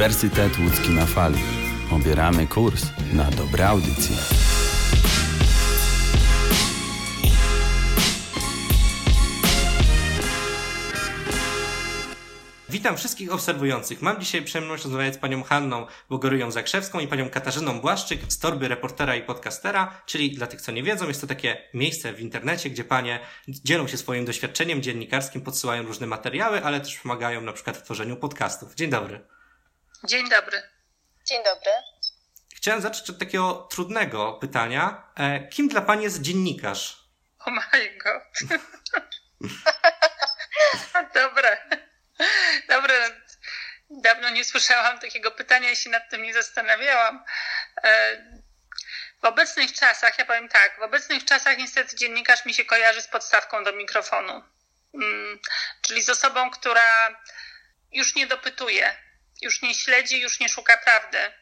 Uniwersytet Łódzki na fali. Obieramy kurs na dobre audycje. Witam wszystkich obserwujących. Mam dzisiaj przyjemność rozmawiać z panią Hanną Bogoryją Zakrzewską i panią Katarzyną Błaszczyk z torby reportera i podcastera, czyli dla tych, co nie wiedzą, jest to takie miejsce w internecie, gdzie panie dzielą się swoim doświadczeniem dziennikarskim, podsyłają różne materiały, ale też pomagają na przykład w tworzeniu podcastów. Dzień dobry. Dzień dobry. Dzień dobry. Chciałem zacząć od takiego trudnego pytania. E, kim dla pani jest dziennikarz? Oh my god. Dobra. Dobra. Dawno nie słyszałam takiego pytania i się nad tym nie zastanawiałam. E, w obecnych czasach, ja powiem tak, w obecnych czasach niestety dziennikarz mi się kojarzy z podstawką do mikrofonu. Mm, czyli z osobą, która już nie dopytuje, już nie śledzi, już nie szuka prawdy,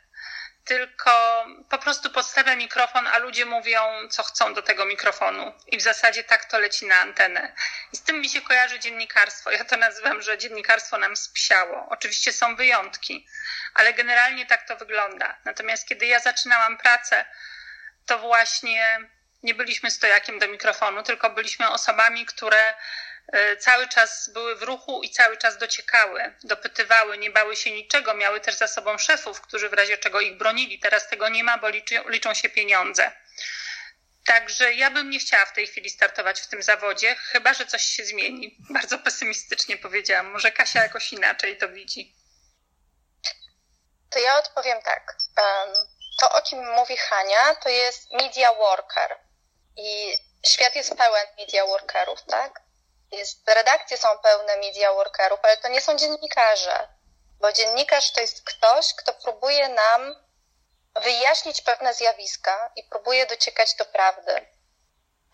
tylko po prostu podstawia mikrofon, a ludzie mówią, co chcą do tego mikrofonu. I w zasadzie tak to leci na antenę. I z tym mi się kojarzy dziennikarstwo. Ja to nazywam, że dziennikarstwo nam spsiało. Oczywiście są wyjątki, ale generalnie tak to wygląda. Natomiast kiedy ja zaczynałam pracę, to właśnie nie byliśmy stojakiem do mikrofonu, tylko byliśmy osobami, które cały czas były w ruchu i cały czas dociekały, dopytywały, nie bały się niczego, miały też za sobą szefów, którzy w razie czego ich bronili. Teraz tego nie ma, bo liczą, liczą się pieniądze. Także ja bym nie chciała w tej chwili startować w tym zawodzie, chyba że coś się zmieni. Bardzo pesymistycznie powiedziałam. Może Kasia jakoś inaczej to widzi. To ja odpowiem tak. To, o kim mówi Hania, to jest media worker. I świat jest pełen media workerów, tak? Jest, redakcje są pełne media workerów, ale to nie są dziennikarze, bo dziennikarz to jest ktoś, kto próbuje nam wyjaśnić pewne zjawiska i próbuje dociekać do prawdy.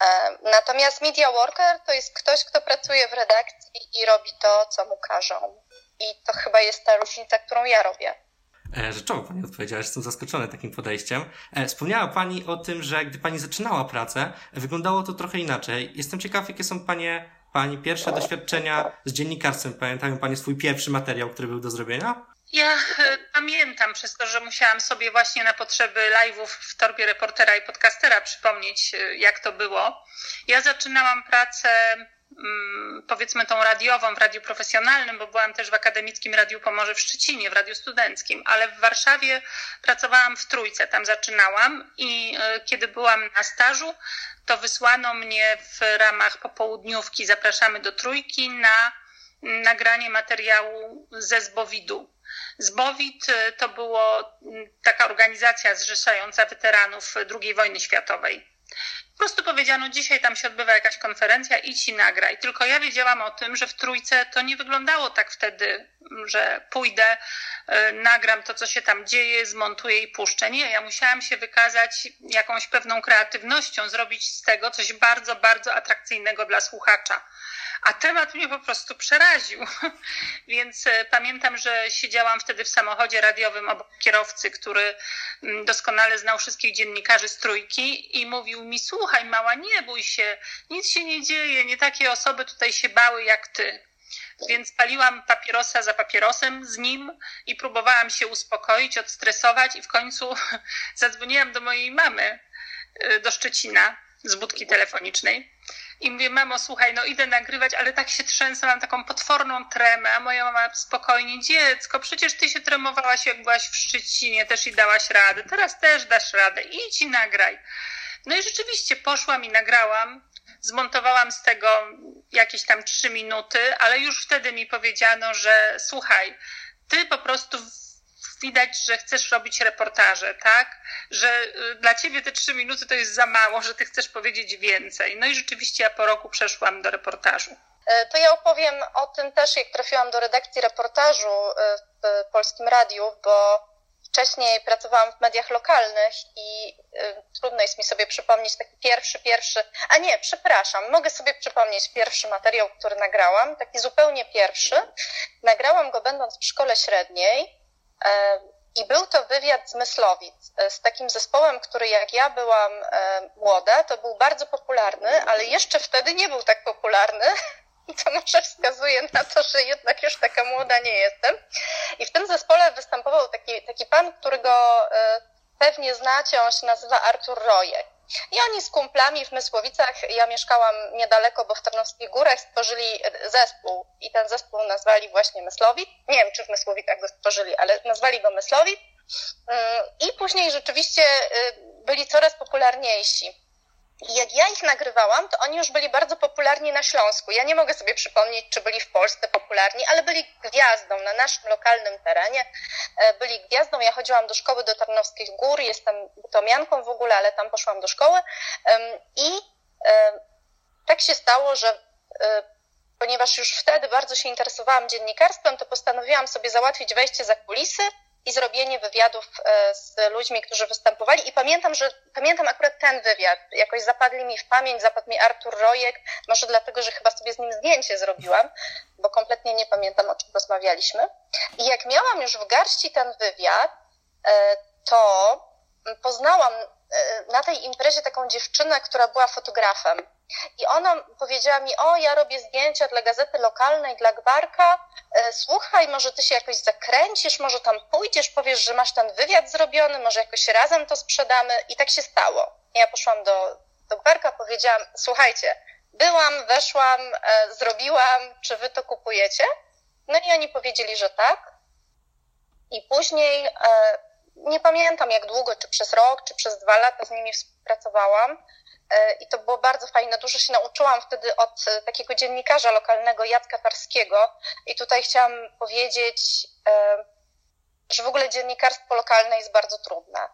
E, natomiast media worker to jest ktoś, kto pracuje w redakcji i robi to, co mu każą. I to chyba jest ta różnica, którą ja robię. E, rzeczowo Pani odpowiedziała, jestem zaskoczony takim podejściem. E, wspomniała Pani o tym, że gdy Pani zaczynała pracę, wyglądało to trochę inaczej. Jestem ciekaw, jakie są Panie Pani pierwsze doświadczenia z dziennikarstwem? Pamiętają Pani swój pierwszy materiał, który był do zrobienia? Ja e, pamiętam przez to, że musiałam sobie właśnie na potrzeby live'ów w torbie reportera i podcastera przypomnieć, e, jak to było. Ja zaczynałam pracę powiedzmy tą radiową w radiu profesjonalnym, bo byłam też w Akademickim Radiu Pomorze w Szczecinie, w Radiu Studenckim, ale w Warszawie pracowałam w Trójce, tam zaczynałam i e, kiedy byłam na stażu, to wysłano mnie w ramach popołudniówki Zapraszamy do Trójki na nagranie materiału ze Zbowidu. Zbowid y, to było mm, taka organizacja zrzeszająca weteranów II wojny światowej. Po prostu powiedziano, dzisiaj tam się odbywa jakaś konferencja, idź i nagraj. Tylko ja wiedziałam o tym, że w trójce to nie wyglądało tak wtedy, że pójdę, y, nagram to, co się tam dzieje, zmontuję i puszczę. Nie, ja musiałam się wykazać jakąś pewną kreatywnością, zrobić z tego coś bardzo, bardzo atrakcyjnego dla słuchacza a temat mnie po prostu przeraził. Więc e, pamiętam, że siedziałam wtedy w samochodzie radiowym obok kierowcy, który mm, doskonale znał wszystkich dziennikarzy z trójki i mówił mi: Słuchaj, mała, nie bój się, nic się nie dzieje, nie takie osoby tutaj się bały jak ty. Więc paliłam papierosa za papierosem z nim i próbowałam się uspokoić, odstresować, i w końcu zadzwoniłam do mojej mamy e, do Szczecina z budki telefonicznej i mówię, mamo, słuchaj, no idę nagrywać, ale tak się trzęsę, mam taką potworną tremę, a moja mama spokojnie, dziecko, przecież ty się tremowałaś, jak byłaś w Szczecinie, też i dałaś radę, teraz też dasz radę, idź i nagraj. No i rzeczywiście poszłam i nagrałam, zmontowałam z tego jakieś tam trzy minuty, ale już wtedy mi powiedziano, że słuchaj, ty po prostu widać, że chcesz robić reportaże, tak? Że y, dla ciebie te trzy minuty to jest za mało, że ty chcesz powiedzieć więcej. No i rzeczywiście ja po roku przeszłam do reportażu. E, to ja opowiem o tym też, jak trafiłam do redakcji reportażu e, w Polskim Radiu, bo wcześniej pracowałam w mediach lokalnych i e, trudno jest mi sobie przypomnieć taki pierwszy, pierwszy, a nie, przepraszam, mogę sobie przypomnieć pierwszy materiał, który nagrałam, taki zupełnie pierwszy. Nagrałam go będąc w szkole średniej I był to wywiad z Myslowic, z takim zespołem, który jak ja byłam e, młoda, to był bardzo popularny, ale jeszcze wtedy nie był tak popularny to może wskazuje na to, że jednak już taka młoda nie jestem. I w tym zespole występował taki, taki pan, którego e, pewnie znacie, on się nazywa Artur Rojek. I oni z kumplami w Mysłowicach, ja mieszkałam niedaleko, bo w Tarnowskich Górach stworzyli zespół i ten zespół nazwali właśnie Mysłowit. Nie wiem, czy w Mysłowicach go stworzyli, ale nazwali go Mysłowit. Mm, I później rzeczywiście y, byli coraz popularniejsi. I jak ja ich nagrywałam, to oni już byli bardzo popularni na Śląsku. Ja nie mogę sobie przypomnieć, czy byli w Polsce popularni, ale byli gwiazdą na naszym lokalnym terenie. E, byli gwiazdą. Ja chodziłam do szkoły do Tarnowskich Gór, jestem tomianką w ogóle, ale tam poszłam do szkoły. I tak się stało, że e, ponieważ już wtedy bardzo się interesowałam dziennikarstwem, to postanowiłam sobie załatwić wejście za kulisy i zrobienie wywiadów e, z ludźmi, którzy występowali. I pamiętam, że pamiętam akurat ten wywiad. Jakoś zapadli mi w pamięć, zapadł mi Artur Rojek, może dlatego, że chyba sobie z nim zdjęcie zrobiłam, bo kompletnie nie pamiętam, o czym rozmawialiśmy. I jak miałam już w garści ten wywiad, e, to poznałam na tej imprezie taką dziewczynę, która była fotografem. I ona powiedziała mi, o, ja robię zdjęcia dla gazety lokalnej, dla Gwarka, e, słuchaj, może ty się jakoś zakręcisz, może tam pójdziesz, powiesz, że masz ten wywiad zrobiony, może jakoś razem to sprzedamy. I tak się stało. Ja poszłam do, do Gwarka, powiedziałam, słuchajcie, byłam, weszłam, e, zrobiłam, czy wy to kupujecie? No i oni powiedzieli, że tak. I później, nie pamiętam jak długo, czy przez rok, czy przez dwa lata z nimi współpracowałam. E, I to było bardzo fajne. Dużo się nauczyłam wtedy od e, takiego dziennikarza lokalnego, Jacka Tarskiego. I tutaj chciałam powiedzieć, e, że w ogóle dziennikarstwo lokalne jest bardzo trudne.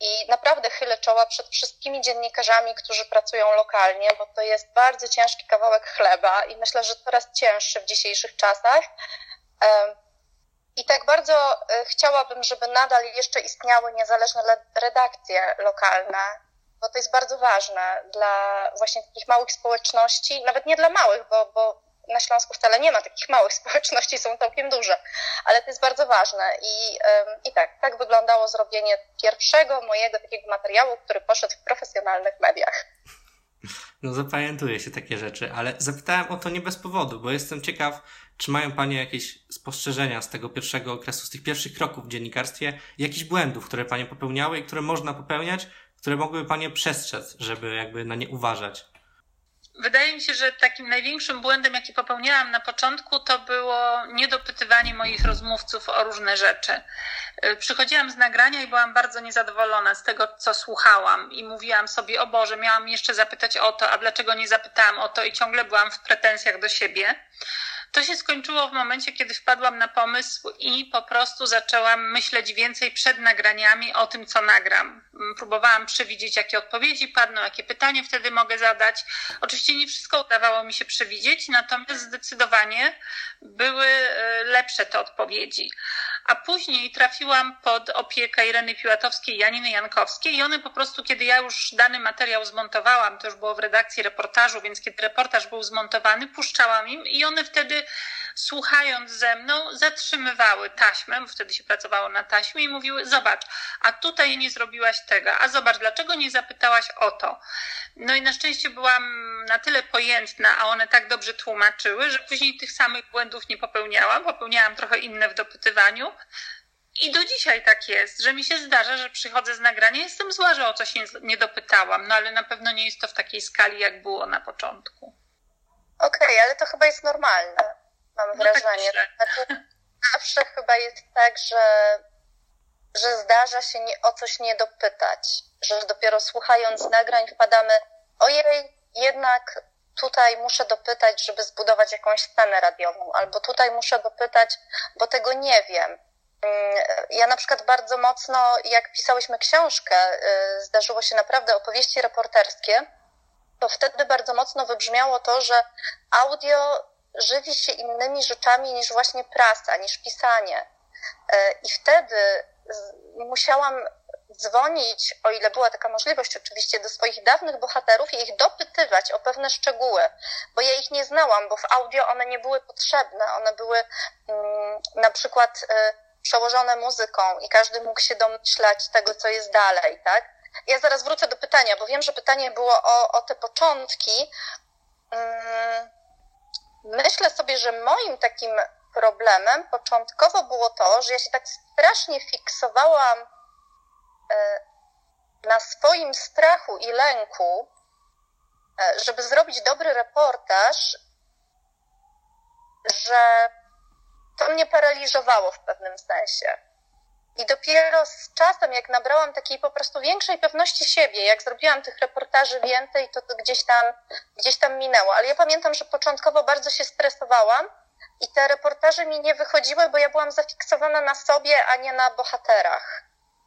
I naprawdę chylę czoła przed wszystkimi dziennikarzami, którzy pracują lokalnie, bo to jest bardzo ciężki kawałek chleba i myślę, że coraz cięższy w dzisiejszych czasach. I tak bardzo chciałabym, żeby nadal jeszcze istniały niezależne redakcje lokalne, bo to jest bardzo ważne dla właśnie takich małych społeczności, nawet nie dla małych, bo, bo na Śląsku wcale nie ma takich małych społeczności, są całkiem duże, ale to jest bardzo ważne. I, i tak, tak wyglądało zrobienie pierwszego mojego takiego materiału, który poszedł w profesjonalnych mediach. No zapamiętuję się takie rzeczy, ale zapytałem o to nie bez powodu, bo jestem ciekaw, czy mają Panie jakieś spostrzeżenia z tego pierwszego okresu, z tych pierwszych kroków w dziennikarstwie, jakichś błędów, które Panie popełniały i które można popełniać, które mogłyby Panie przestrzec, żeby jakby na nie uważać? Wydaje mi się, że takim największym błędem, jaki popełniałam na początku, to było niedopytywanie moich rozmówców o różne rzeczy. Y, przychodziłam z nagrania i byłam bardzo niezadowolona z tego, co słuchałam, i mówiłam sobie: O Boże, miałam jeszcze zapytać o to, a dlaczego nie zapytałam o to, i ciągle byłam w pretensjach do siebie. To się skończyło w momencie, kiedy wpadłam na pomysł i po prostu zaczęłam myśleć więcej przed nagraniami o tym, co nagram. Mm, próbowałam przewidzieć, jakie odpowiedzi padną, jakie pytanie wtedy mogę zadać. Oczywiście nie wszystko udawało mi się przewidzieć, natomiast zdecydowanie były e, lepsze te odpowiedzi a później trafiłam pod opiekę Ireny Piłatowskiej i Janiny Jankowskiej i one po prostu, kiedy ja już dany materiał zmontowałam, to już było w redakcji reportażu, więc kiedy reportaż był zmontowany, puszczałam im i one wtedy słuchając ze mną, zatrzymywały taśmę, bo wtedy się pracowało na taśmie i mówiły: Zobacz, a tutaj nie zrobiłaś tego, a zobacz, dlaczego nie zapytałaś o to. No i na szczęście byłam na tyle pojętna, a one tak dobrze tłumaczyły, że później tych samych błędów nie popełniałam. Popełniałam trochę inne w dopytywaniu. I do dzisiaj tak jest, że mi się zdarza, że przychodzę z nagrania, jestem zła, że o coś nie, nie dopytałam, no ale na pewno nie jest to w takiej skali, jak było na początku. Okej, okay, ale to chyba jest normalne mam no tak wrażenie. Tak znaczy, zawsze chyba jest tak, że, że zdarza się nie, o coś nie dopytać, że dopiero słuchając nagrań wpadamy, ojej, jednak tutaj muszę dopytać, żeby zbudować jakąś scenę radiową, albo tutaj muszę dopytać, bo tego nie wiem. Mm, ja na przykład bardzo mocno, jak pisałyśmy książkę, y, zdarzyło się naprawdę opowieści reporterskie, to wtedy bardzo mocno wybrzmiało to, że audio żywi się innymi rzeczami niż właśnie prasa, niż pisanie. E, I wtedy musiałam dzwonić, o ile była taka możliwość oczywiście, do swoich dawnych bohaterów i ich dopytywać o pewne szczegóły, bo ja ich nie znałam, bo w audio one nie były potrzebne, one były mm, na przykład e, przełożone muzyką i każdy mógł się domyślać tego, co jest dalej, tak? Ja zaraz wrócę do pytania, bo wiem, że pytanie było o, o te początki. Mm, myślę sobie, że moim takim problemem początkowo było to, że ja się tak strasznie fiksowałam e, na swoim strachu i lęku, e, żeby zrobić dobry reportaż, że to mnie paraliżowało w pewnym sensie. I dopiero z czasem, jak nabrałam takiej po prostu większej pewności siebie, jak zrobiłam tych reportaży więcej, to, to gdzieś tam, gdzieś tam minęło. Ale ja pamiętam, że początkowo bardzo się stresowałam i te reportaże mi nie wychodziły, bo ja byłam zafiksowana na sobie, a nie na bohaterach.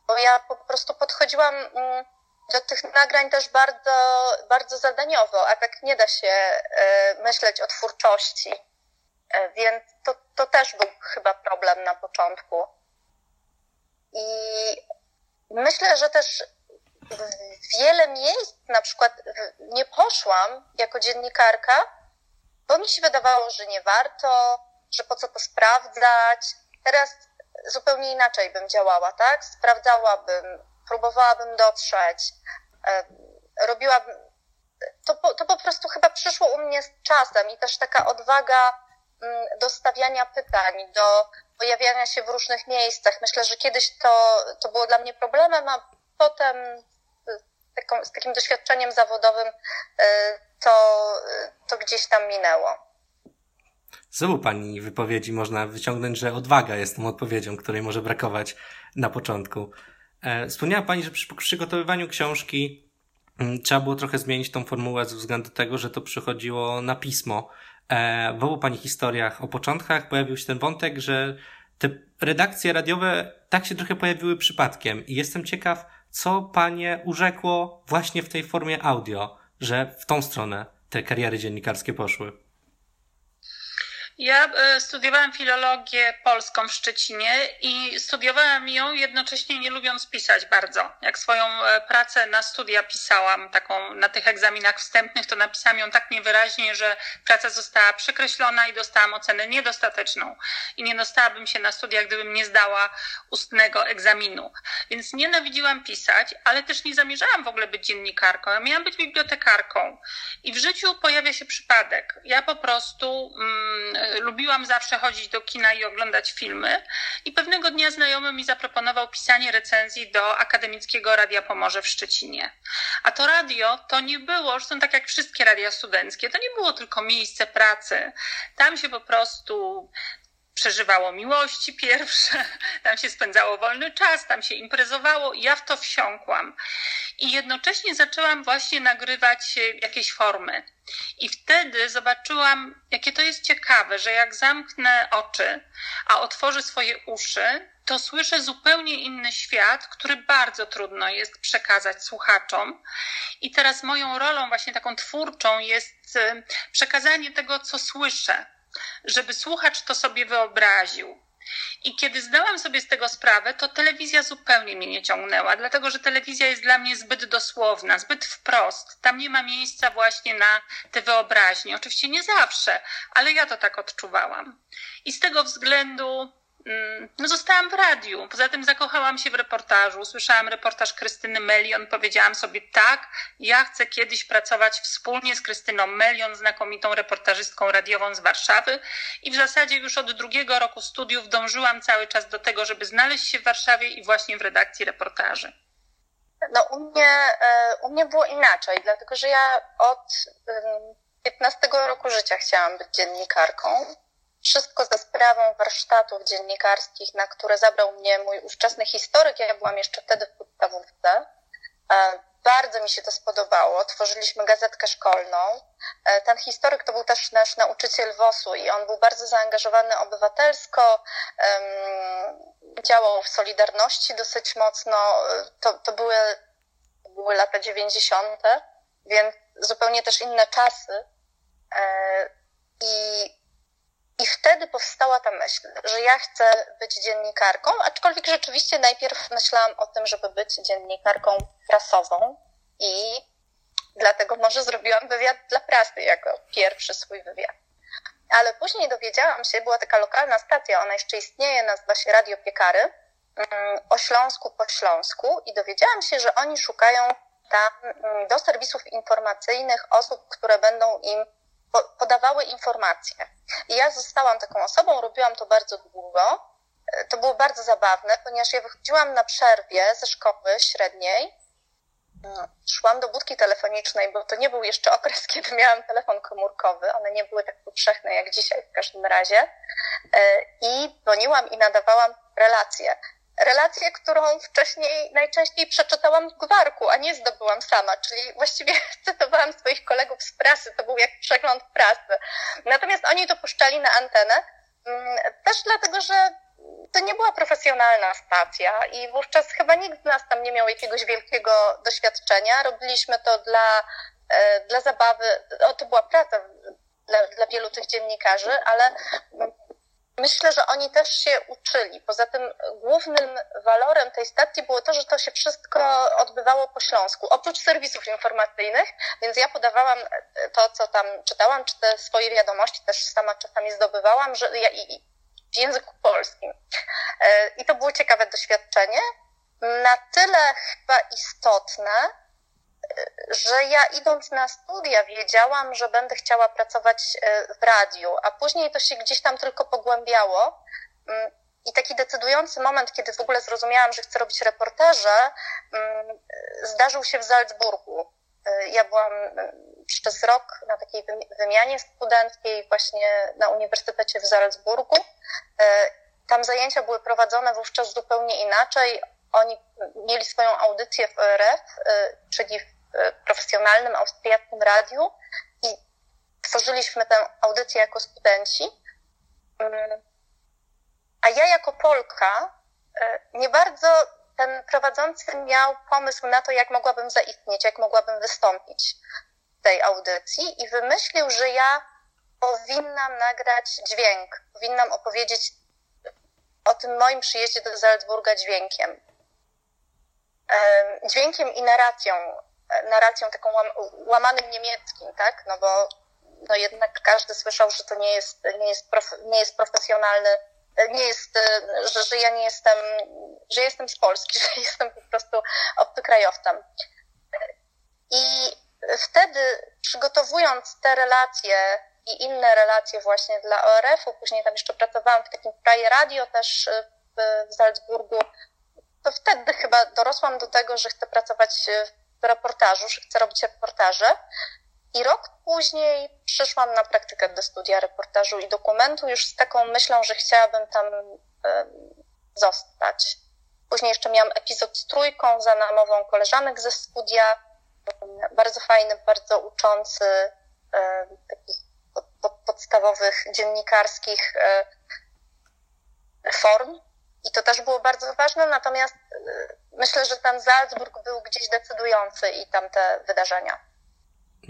Bo ja po prostu podchodziłam mm, do tych nagrań też bardzo, bardzo zadaniowo, a tak nie da się e, myśleć o twórczości. E, więc to, to też był chyba problem na początku. I myślę, że też w wiele miejsc na przykład nie poszłam jako dziennikarka, bo mi się wydawało, że nie warto, że po co to sprawdzać. Teraz zupełnie inaczej bym działała, tak? Sprawdzałabym, próbowałabym dotrzeć, robiłabym. To, to po prostu chyba przyszło u mnie z czasem i też taka odwaga mm, do stawiania pytań, do pojawiania się w różnych miejscach. Myślę, że kiedyś to, to było dla mnie problemem, a potem z, taką, z takim doświadczeniem zawodowym e, to, to gdzieś tam minęło. Z obu Pani wypowiedzi można wyciągnąć, że odwaga jest tą odpowiedzią, której może brakować na początku. E, wspomniała Pani, że przy przygotowywaniu książki mm, trzeba było trochę zmienić tą formułę ze względu tego, że to przychodziło na pismo. E, w obu Pani historiach o początkach pojawił się ten wątek, że te redakcje radiowe tak się trochę pojawiły przypadkiem i jestem ciekaw, co Panie urzekło właśnie w tej formie audio, że w tą stronę te kariery dziennikarskie poszły. Ja e, studiowałam filologię polską w Szczecinie i studiowałam ją jednocześnie nie lubiąc pisać bardzo. Jak swoją e, pracę na studia pisałam, taką na tych egzaminach wstępnych, to napisałam ją tak niewyraźnie, że praca została przekreślona i dostałam ocenę niedostateczną. I nie dostałabym się na studia, gdybym nie zdała ustnego egzaminu. Więc nienawidziłam pisać, ale też nie zamierzałam w ogóle być dziennikarką. Ja miałam być bibliotekarką. I w życiu pojawia się przypadek. Ja po prostu. Mm, lubiłam zawsze chodzić do kina i oglądać filmy i pewnego dnia znajomy mi zaproponował pisanie recenzji do Akademickiego Radia Pomorze w Szczecinie. A to radio to nie było, zresztą tak jak wszystkie radia studenckie, to nie było tylko miejsce pracy. Tam się po prostu przeżywało miłości pierwsze, tam się spędzało wolny czas, tam się imprezowało i ja w to wsiąkłam. I jednocześnie zaczęłam właśnie nagrywać jakieś formy. I wtedy zobaczyłam, jakie to jest ciekawe, że jak zamknę oczy, a otworzę swoje uszy, to słyszę zupełnie inny świat, który bardzo trudno jest przekazać słuchaczom. I teraz moją rolą, właśnie taką twórczą, jest y, przekazanie tego, co słyszę, żeby słuchacz to sobie wyobraził. I kiedy zdałam sobie z tego sprawę, to telewizja zupełnie mnie nie ciągnęła, dlatego że telewizja jest dla mnie zbyt dosłowna, zbyt wprost. Tam nie ma miejsca właśnie na te wyobraźnie. Oczywiście nie zawsze, ale ja to tak odczuwałam. I z tego względu no zostałam w radiu. Poza tym zakochałam się w reportażu. Usłyszałam reportaż Krystyny Melion. Powiedziałam sobie tak, ja chcę kiedyś pracować wspólnie z Krystyną Melion, znakomitą reportażystką radiową z Warszawy. I w zasadzie już od drugiego roku studiów dążyłam cały czas do tego, żeby znaleźć się w Warszawie i właśnie w redakcji reportaży. No u mnie, e, u mnie było inaczej, dlatego że ja od 15 roku życia chciałam być dziennikarką wszystko za sprawą warsztatów dziennikarskich, na które zabrał mnie mój ówczesny historyk. Ja byłam jeszcze wtedy w podstawówce. E, bardzo mi się to spodobało. Tworzyliśmy gazetkę szkolną. E, ten historyk to był też nasz nauczyciel WOS-u i on był bardzo zaangażowany obywatelsko, działał w Solidarności dosyć mocno. To, to były, były lata 90., więc zupełnie też inne czasy. E, I i wtedy powstała ta myśl, że ja chcę być dziennikarką, aczkolwiek rzeczywiście najpierw myślałam o tym, żeby być dziennikarką prasową i dlatego może zrobiłam wywiad dla prasy jako pierwszy swój wywiad. Ale później dowiedziałam się, była taka lokalna stacja, ona jeszcze istnieje, nazywa się Radio Piekary, mm, o Śląsku po Śląsku i dowiedziałam się, że oni szukają tam mm, do serwisów informacyjnych osób, które będą im podawały informacje. I ja zostałam taką osobą, robiłam to bardzo długo. To było bardzo zabawne, ponieważ ja wychodziłam na przerwie ze szkoły średniej, szłam do budki telefonicznej, bo to nie był jeszcze okres, kiedy miałam telefon komórkowy. One nie były tak powszechne jak dzisiaj w każdym razie. I dzwoniłam i nadawałam relacje relację, którą wcześniej najczęściej przeczytałam w gwarku, a nie zdobyłam sama, czyli właściwie cytowałam swoich kolegów z prasy, to był jak przegląd prasy. Natomiast oni to puszczali na antenę, mm, też dlatego, że to nie była profesjonalna stacja i wówczas chyba nikt z nas tam nie miał jakiegoś wielkiego doświadczenia. Robiliśmy to dla, e, dla zabawy, o, to była praca dla, dla wielu tych dziennikarzy, ale Myślę, że oni też się uczyli. Poza tym głównym walorem tej stacji było to, że to się wszystko odbywało po śląsku, oprócz serwisów informacyjnych, więc ja podawałam to, co tam czytałam, czy te swoje wiadomości też sama czasami zdobywałam, że ja, i, w języku polskim. E, I to było ciekawe doświadczenie. Na tyle chyba istotne, że ja idąc na studia wiedziałam, że będę chciała pracować e, w radiu, a później to się gdzieś tam tylko pogłębiało. Mm, I taki decydujący moment, kiedy w ogóle zrozumiałam, że chcę robić reportaże, mm, zdarzył się w Salzburgu. E, ja byłam mm, przez rok na takiej wymianie studenckiej właśnie na Uniwersytecie w Salzburgu. E, tam zajęcia były prowadzone wówczas zupełnie inaczej. Oni mieli swoją audycję w RF, czyli w profesjonalnym austriackim radiu i tworzyliśmy tę audycję jako studenci. Mm. A ja jako Polka e, nie bardzo ten prowadzący miał pomysł na to, jak mogłabym zaistnieć, jak mogłabym wystąpić w tej audycji i wymyślił, że ja powinnam nagrać dźwięk, powinnam opowiedzieć o tym moim przyjeździe do Salzburga dźwiękiem. Dźwiękiem i narracją narracją taką łam, łamanym niemieckim, tak? No bo no jednak każdy słyszał, że to nie jest, nie jest, prof, nie jest profesjonalny, nie jest, że, że ja nie jestem, że jestem z Polski, że jestem po prostu obcokrajowcem. I wtedy przygotowując te relacje i inne relacje właśnie dla ORF-u, później tam jeszcze pracowałam w takim kraje radio też w, w Salzburgu, to wtedy chyba dorosłam do tego, że chcę pracować w reportażu, że chcę robić reportaże. I rok później przyszłam na praktykę do studia reportażu i dokumentu już z taką myślą, że chciałabym tam zostać. Później jeszcze miałam epizod z trójką za namową koleżanek ze studia. Bardzo fajny, bardzo uczący, takich podstawowych dziennikarskich e, form. I to też było bardzo ważne, natomiast e, myślę, że ten Salzburg był gdzieś decydujący i tamte wydarzenia.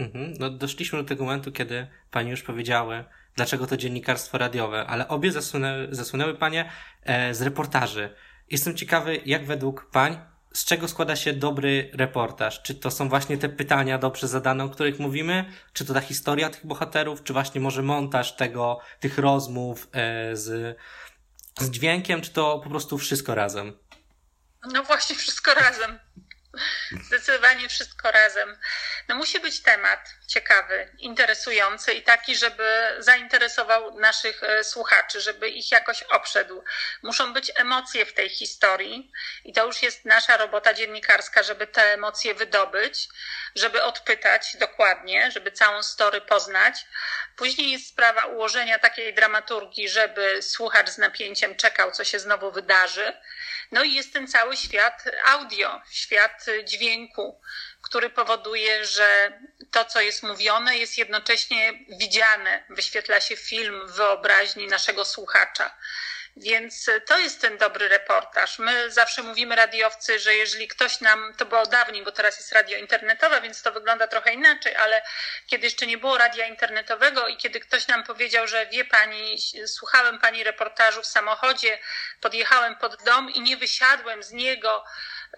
Mhm. No doszliśmy do tego momentu, kiedy pani już powiedziały, dlaczego to dziennikarstwo radiowe, ale obie zasłynęły, zasłynęły panie e, z reportaży. Jestem ciekawy, jak według pań, z czego składa się dobry reportaż? Czy to są właśnie te pytania dobrze zadane, o których mówimy? Czy to ta historia tych bohaterów? Czy właśnie może montaż tego, tych rozmów e, z, z dźwiękiem? Czy to po prostu wszystko razem? No właśnie, wszystko razem. Zdecydowanie wszystko razem. No musi być temat ciekawy, interesujący i taki, żeby zainteresował naszych e, słuchaczy, żeby ich jakoś obszedł. Muszą być emocje w tej historii i to już jest nasza robota dziennikarska, żeby te emocje wydobyć, żeby odpytać dokładnie, żeby całą story poznać. Później jest sprawa ułożenia takiej dramaturgii, żeby słuchacz z napięciem czekał, co się znowu wydarzy no i jest ten cały świat audio, świat dźwięku, który powoduje, że to, co jest mówione, jest jednocześnie widziane, wyświetla się film w wyobraźni naszego słuchacza. Więc to jest ten dobry reportaż. My zawsze mówimy radiowcy, że jeżeli ktoś nam, to było dawniej, bo teraz jest radio internetowe, więc to wygląda trochę inaczej, ale kiedy jeszcze nie było radia internetowego i kiedy ktoś nam powiedział, że wie pani, słuchałem pani reportażu w samochodzie, podjechałem pod dom i nie wysiadłem z niego,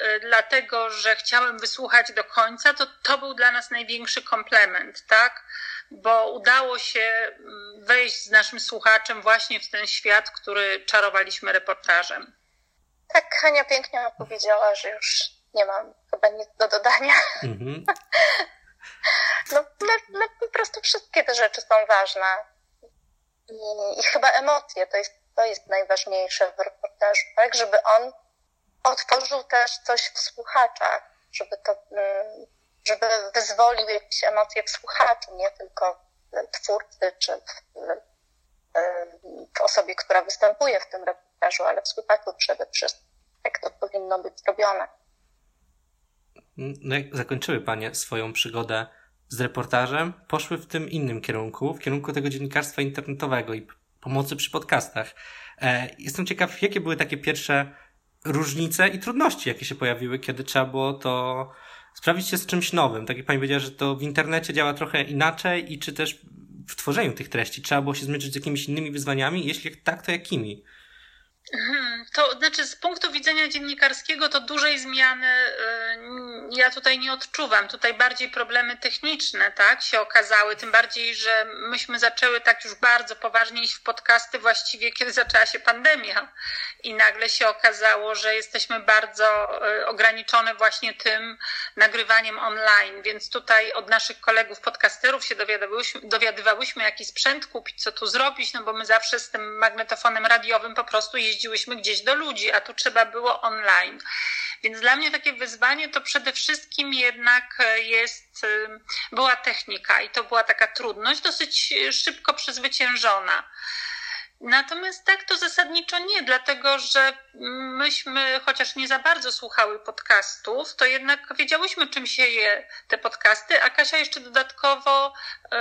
y, dlatego że chciałem wysłuchać do końca, to to był dla nas największy komplement, tak? Bo udało się mm, wejść z naszym słuchaczem właśnie w ten świat, który czarowaliśmy reportażem. Tak, Hania pięknie opowiedziała, że już nie mam chyba nic do dodania. Mhm. No, no, no po prostu wszystkie te rzeczy są ważne. I, I, chyba emocje to jest, to jest najważniejsze w reportażu, tak? Żeby on otworzył też coś w słuchaczach, żeby to, mm, żeby wyzwolił jakieś emocje w słuchaczu, nie tylko twórcy czy w, osobie, która występuje w tym reportażu, ale w słuchaczu przede wszystkim. Tak to powinno być zrobione. No jak zakończyły Panie swoją przygodę z reportażem, poszły w tym innym kierunku, w kierunku tego dziennikarstwa internetowego i pomocy przy podcastach. E, jestem ciekaw, jakie były takie pierwsze różnice i trudności, jakie się pojawiły, kiedy trzeba było to sprawdzić się z czymś nowym. Tak jak Pani powiedziała, że to w internecie działa trochę inaczej i czy też w tworzeniu tych treści trzeba było się zmierzyć z jakimiś innymi wyzwaniami? Jeśli tak, to jakimi? Hmm, to znaczy, z punktu widzenia dziennikarskiego, to dużej zmiany y, ja tutaj nie odczuwam. Tutaj bardziej problemy techniczne, tak, się okazały. Tym bardziej, że myśmy zaczęły tak już bardzo poważnie iść w podcasty właściwie, kiedy zaczęła się pandemia. I nagle się okazało, że jesteśmy bardzo y, ograniczone właśnie tym nagrywaniem online. Więc tutaj od naszych kolegów podcasterów się dowiadywałyśmy, dowiadywałyśmy jaki sprzęt kupić, co tu zrobić, no bo my zawsze z tym magnetofonem radiowym po prostu jeździłyśmy gdzieś do ludzi, a tu trzeba było online. Więc dla mnie takie wyzwanie to przede wszystkim jednak jest, była technika i to była taka trudność dosyć szybko przezwyciężona. Natomiast tak to zasadniczo nie, dlatego że myśmy, chociaż nie za bardzo słuchały podcastów, to jednak wiedziałyśmy, czym się je te podcasty, a Kasia jeszcze dodatkowo, e,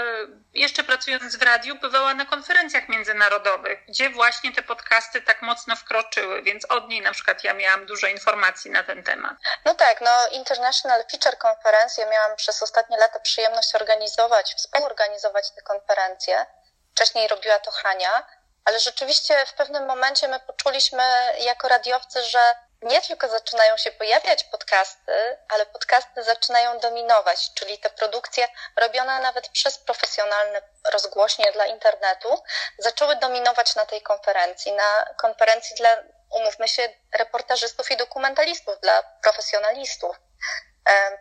jeszcze pracując w radiu, bywała na konferencjach międzynarodowych, gdzie właśnie te podcasty tak mocno wkroczyły, więc od niej na przykład ja miałam dużo informacji na ten temat. No tak, no International Feature Konferencję miałam przez ostatnie lata przyjemność organizować, współorganizować te konferencje. Wcześniej robiła to Hania ale rzeczywiście w pewnym momencie my poczuliśmy jako radiowcy, że nie tylko zaczynają się pojawiać podcasty, ale podcasty zaczynają dominować, czyli te produkcje robione nawet przez profesjonalne rozgłośnie dla internetu zaczęły dominować na tej konferencji, na konferencji dla, umówmy się, reportażystów i dokumentalistów, dla profesjonalistów.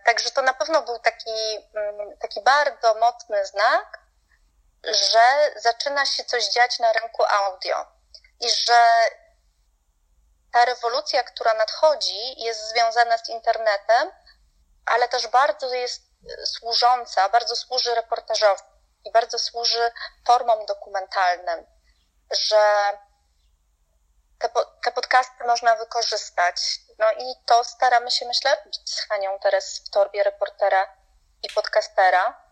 Także to na pewno był taki, mm, taki bardzo mocny znak, że zaczyna się coś dziać na rynku audio i że ta rewolucja, która nadchodzi, jest związana z internetem, ale też bardzo jest służąca, bardzo służy reportażowi i bardzo służy formom dokumentalnym, że te, te podcasty można wykorzystać. No i to staramy się, myślę, robić z Hanią teraz w torbie reportera i podcastera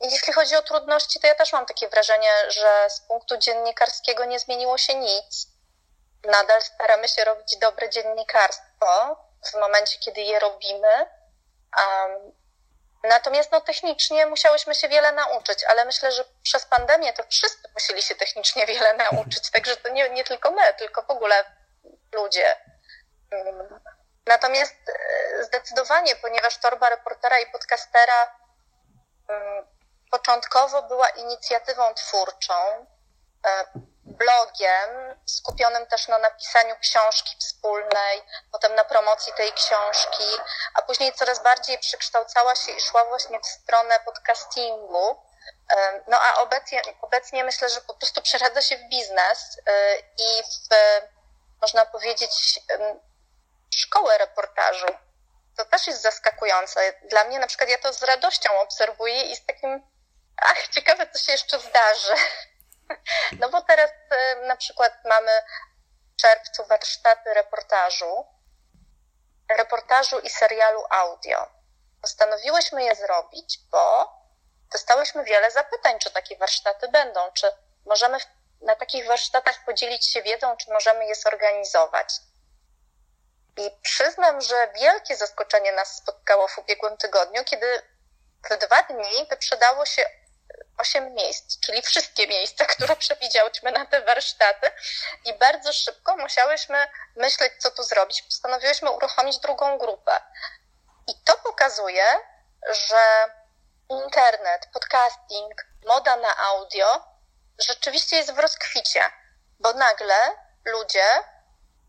jeśli chodzi o trudności, to ja też mam takie wrażenie, że z punktu dziennikarskiego nie zmieniło się nic. Nadal staramy się robić dobre dziennikarstwo w momencie, kiedy je robimy. Um, natomiast no, technicznie musiałyśmy się wiele nauczyć, ale myślę, że przez pandemię to wszyscy musieli się technicznie wiele nauczyć, także to nie, nie tylko my, tylko w ogóle ludzie. Natomiast e, zdecydowanie, ponieważ torba reportera i podcastera początkowo była inicjatywą twórczą, e, blogiem skupionym też na napisaniu książki wspólnej, potem na promocji tej książki, a później coraz bardziej przekształcała się i szła właśnie w stronę podcastingu. E, no a obecnie, obecnie myślę, że po prostu przeradza się w biznes e, i w, można powiedzieć, szkołę reportażu. To też jest zaskakujące. Dla mnie na przykład ja to z radością obserwuję i z takim Ach, ciekawe, co się jeszcze zdarzy. No bo teraz y, na przykład mamy w czerwcu warsztaty reportażu, reportażu i serialu audio. Postanowiłyśmy je zrobić, bo dostałyśmy wiele zapytań, czy takie warsztaty będą, czy możemy na takich warsztatach podzielić się wiedzą, czy możemy je zorganizować. I przyznam, że wielkie zaskoczenie nas spotkało w ubiegłym tygodniu, kiedy w dwa dni wyprzedało się osiem miejsc, czyli wszystkie miejsca, które przewidziałyśmy na te warsztaty i bardzo szybko musiałyśmy myśleć, co tu zrobić. Postanowiłyśmy uruchomić drugą grupę. I to pokazuje, że internet, podcasting, moda na audio rzeczywiście jest w rozkwicie, bo nagle ludzie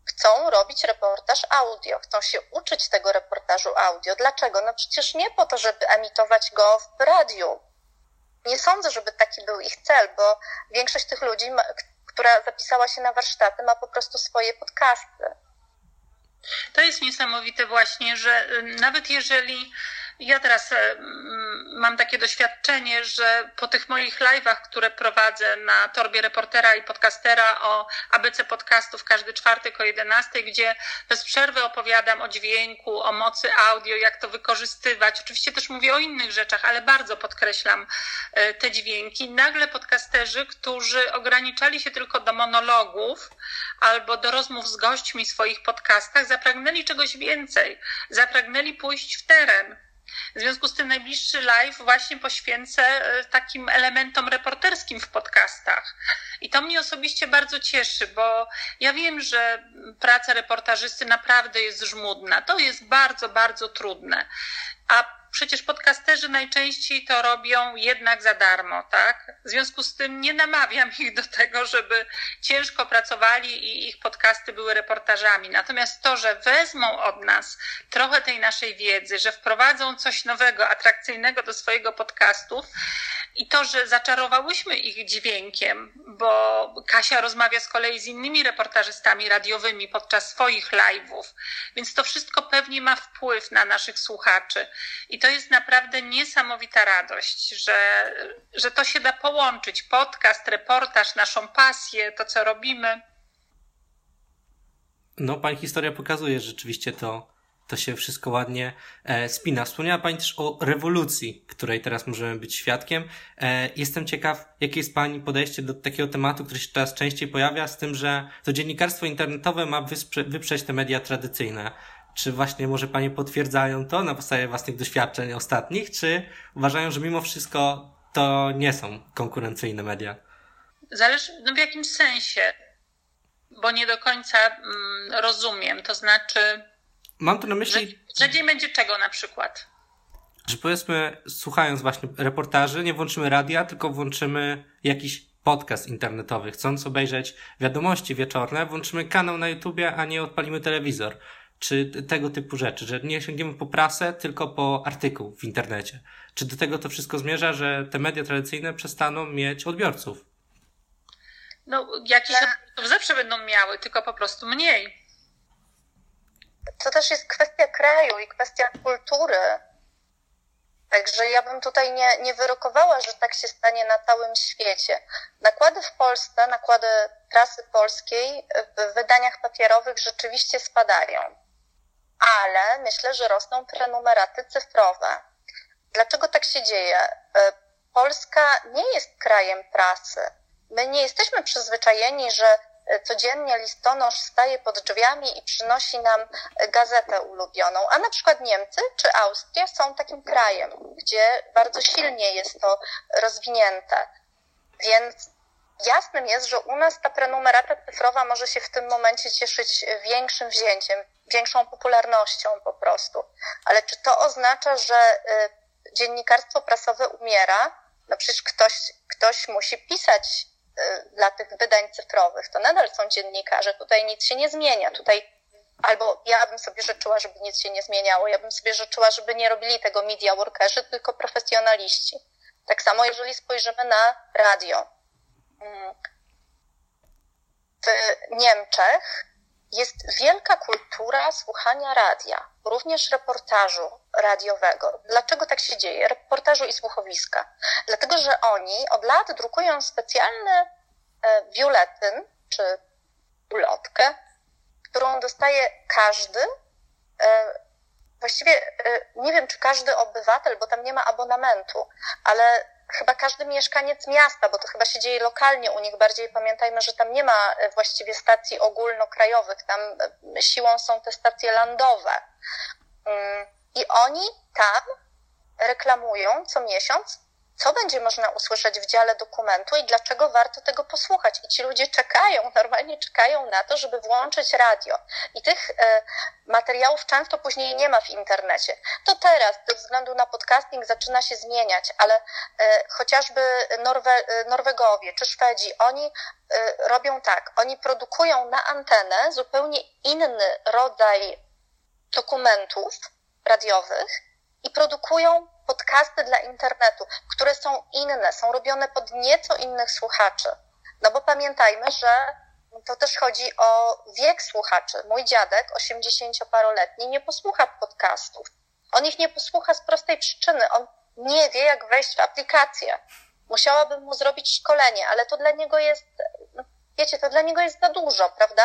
chcą robić reportaż audio, chcą się uczyć tego reportażu audio. Dlaczego? No przecież nie po to, żeby emitować go w radiu. Nie sądzę, żeby taki był ich cel, bo większość tych ludzi, która zapisała się na warsztaty, ma po prostu swoje podcasty. To jest niesamowite właśnie, że y, nawet jeżeli ja teraz e, mam takie doświadczenie, że po tych moich live'ach, które prowadzę na torbie reportera i podcastera o ABC podcastów każdy czwartek o 11, gdzie bez przerwy opowiadam o dźwięku, o mocy audio, jak to wykorzystywać. Oczywiście też mówię o innych rzeczach, ale bardzo podkreślam e, te dźwięki. Nagle podcasterzy, którzy ograniczali się tylko do monologów albo do rozmów z gośćmi w swoich podcastach, zapragnęli czegoś więcej. Zapragnęli pójść w teren w związku z tym najbliższy live właśnie poświęcę e, takim elementom reporterskim w podcastach. I to mnie osobiście bardzo cieszy, bo ja wiem, że praca reportażysty naprawdę jest żmudna. To jest bardzo, bardzo trudne. A przecież podcasterzy najczęściej to robią jednak za darmo, tak? W związku z tym nie namawiam ich do tego, żeby ciężko pracowali i ich podcasty były reportażami. Natomiast to, że wezmą od nas trochę tej naszej wiedzy, że wprowadzą coś nowego, atrakcyjnego do swojego podcastów, i to, że zaczarowałyśmy ich dźwiękiem, bo Kasia rozmawia z kolei z innymi reportażystami radiowymi podczas swoich live'ów, więc to wszystko pewnie ma wpływ na naszych słuchaczy. I to jest naprawdę niesamowita radość, że, że to się da połączyć. Podcast, reportaż, naszą pasję, to co robimy. No, pani historia pokazuje, rzeczywiście to to się wszystko ładnie e, spina. Wspomniała Pani też o rewolucji, której teraz możemy być świadkiem. E, jestem ciekaw, jakie jest Pani podejście do takiego tematu, który się coraz częściej pojawia, z tym, że to dziennikarstwo internetowe ma wyprzeć te media tradycyjne. Czy właśnie może Panie potwierdzają to na podstawie własnych doświadczeń ostatnich, czy uważają, że mimo wszystko to nie są konkurencyjne media? Zależy no w jakim sensie, bo nie do końca mm, rozumiem. To znaczy, Mam tu na myśli. Że, dzień będzie czego na przykład? Że powiedzmy, słuchając właśnie reportaży, nie włączymy radia, tylko włączymy jakiś podcast internetowy. Chcąc obejrzeć wiadomości wieczorne, włączymy kanał na YouTubie, a nie odpalimy telewizor. Czy tego typu rzeczy, że nie sięgniemy po prasę, tylko po artykuł w internecie. Czy do tego to wszystko zmierza, że te media tradycyjne przestaną mieć odbiorców? No, jakiś odbiorców zawsze będą miały, tylko po prostu mniej to też jest kwestia kraju i kwestia kultury. Także ja bym tutaj nie, nie wyrokowała, że tak się stanie na całym świecie. Nakłady w Polsce, nakłady prasy polskiej w wydaniach papierowych rzeczywiście spadają. Ale myślę, że rosną prenumeraty cyfrowe. Dlaczego tak się dzieje? E, Polska nie jest krajem prasy. My nie jesteśmy przyzwyczajeni, że codziennie listonosz staje pod drzwiami i przynosi nam gazetę ulubioną, a na przykład Niemcy czy Austria są takim krajem, gdzie bardzo silnie jest to rozwinięte. Więc jasnym jest, że u nas ta prenumerata cyfrowa może się w tym momencie cieszyć większym wzięciem, większą popularnością po prostu. Ale czy to oznacza, że y, dziennikarstwo prasowe umiera? No przecież ktoś, ktoś musi pisać dla tych wydań cyfrowych, to nadal są dziennikarze, tutaj nic się nie zmienia. Tutaj albo ja bym sobie życzyła, żeby nic się nie zmieniało, ja bym sobie życzyła, żeby nie robili tego media workerzy, tylko profesjonaliści. Tak samo, jeżeli spojrzymy na radio. Mm. W Niemczech jest wielka kultura słuchania radia, również reportażu radiowego. Dlaczego tak się dzieje? Reportażu i słuchowiska. Dlatego, że oni od lat drukują specjalny e, biuletyn czy ulotkę, którą dostaje każdy, e, właściwie e, nie wiem, czy każdy obywatel, bo tam nie ma abonamentu, ale chyba każdy mieszkaniec miasta, bo to chyba się dzieje lokalnie u nich bardziej. Pamiętajmy, że tam nie ma właściwie stacji ogólnokrajowych, tam siłą są te stacje landowe. I oni tam reklamują co miesiąc co będzie można usłyszeć w dziale dokumentu i dlaczego warto tego posłuchać. I ci ludzie czekają, normalnie czekają na to, żeby włączyć radio. I tych e, materiałów często później nie ma w internecie. To teraz, ze względu na podcasting, zaczyna się zmieniać, ale e, chociażby Norwe, e, Norwegowie czy Szwedzi, oni e, robią tak, oni produkują na antenę zupełnie inny rodzaj dokumentów radiowych i produkują podcasty dla internetu, które są inne, są robione pod nieco innych słuchaczy. No bo pamiętajmy, że to też chodzi o wiek słuchaczy. Mój dziadek, 80-paroletni, nie posłucha podcastów. On ich nie posłucha z prostej przyczyny. On nie wie, jak wejść w aplikację. Musiałabym mu zrobić szkolenie, ale to dla niego jest, wiecie, to dla niego jest za dużo, prawda?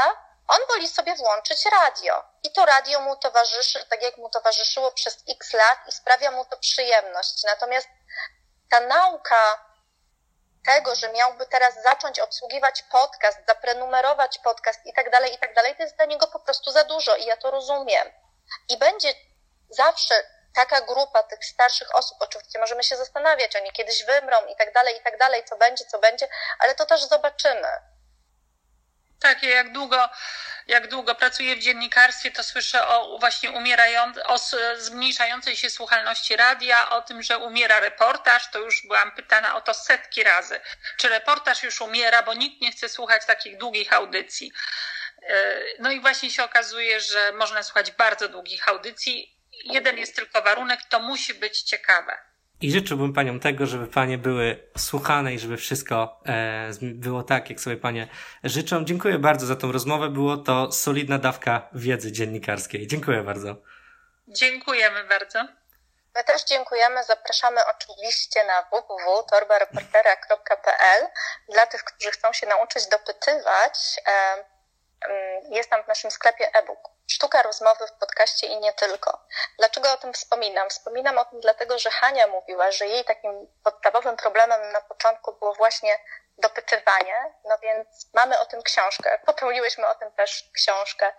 On woli sobie włączyć radio i to radio mu towarzyszy, tak jak mu towarzyszyło przez x lat i sprawia mu to przyjemność. Natomiast ta nauka tego, że miałby teraz zacząć obsługiwać podcast, zaprenumerować podcast i tak dalej, i tak dalej, to jest dla niego po prostu za dużo i ja to rozumiem. I będzie zawsze taka grupa tych starszych osób, oczywiście możemy się zastanawiać, oni kiedyś wymrą i tak dalej, i tak dalej, co będzie, co będzie, ale to też zobaczymy. Tak, jak długo, jak długo pracuję w dziennikarstwie, to słyszę o właśnie o zmniejszającej się słuchalności radia, o tym, że umiera reportaż. To już byłam pytana o to setki razy. Czy reportaż już umiera, bo nikt nie chce słuchać takich długich audycji. E, no i właśnie się okazuje, że można słuchać bardzo długich audycji. Jeden jest tylko warunek, to musi być ciekawe. I życzyłbym paniom tego, żeby panie były słuchane i żeby wszystko e, było tak, jak sobie panie życzą. Dziękuję bardzo za tą rozmowę. Było to solidna dawka wiedzy dziennikarskiej. Dziękuję bardzo. Dziękujemy bardzo. My też dziękujemy. Zapraszamy oczywiście na www.torbareportera.pl dla tych, którzy chcą się nauczyć dopytywać. E, jest tam w naszym sklepie e-book. Sztuka rozmowy w podcaście i nie tylko. Dlaczego o tym wspominam? Wspominam o tym dlatego, że Hania mówiła, że jej takim podstawowym problemem na początku było właśnie dopytywanie, no więc mamy o tym książkę. Popełniłyśmy o tym też książkę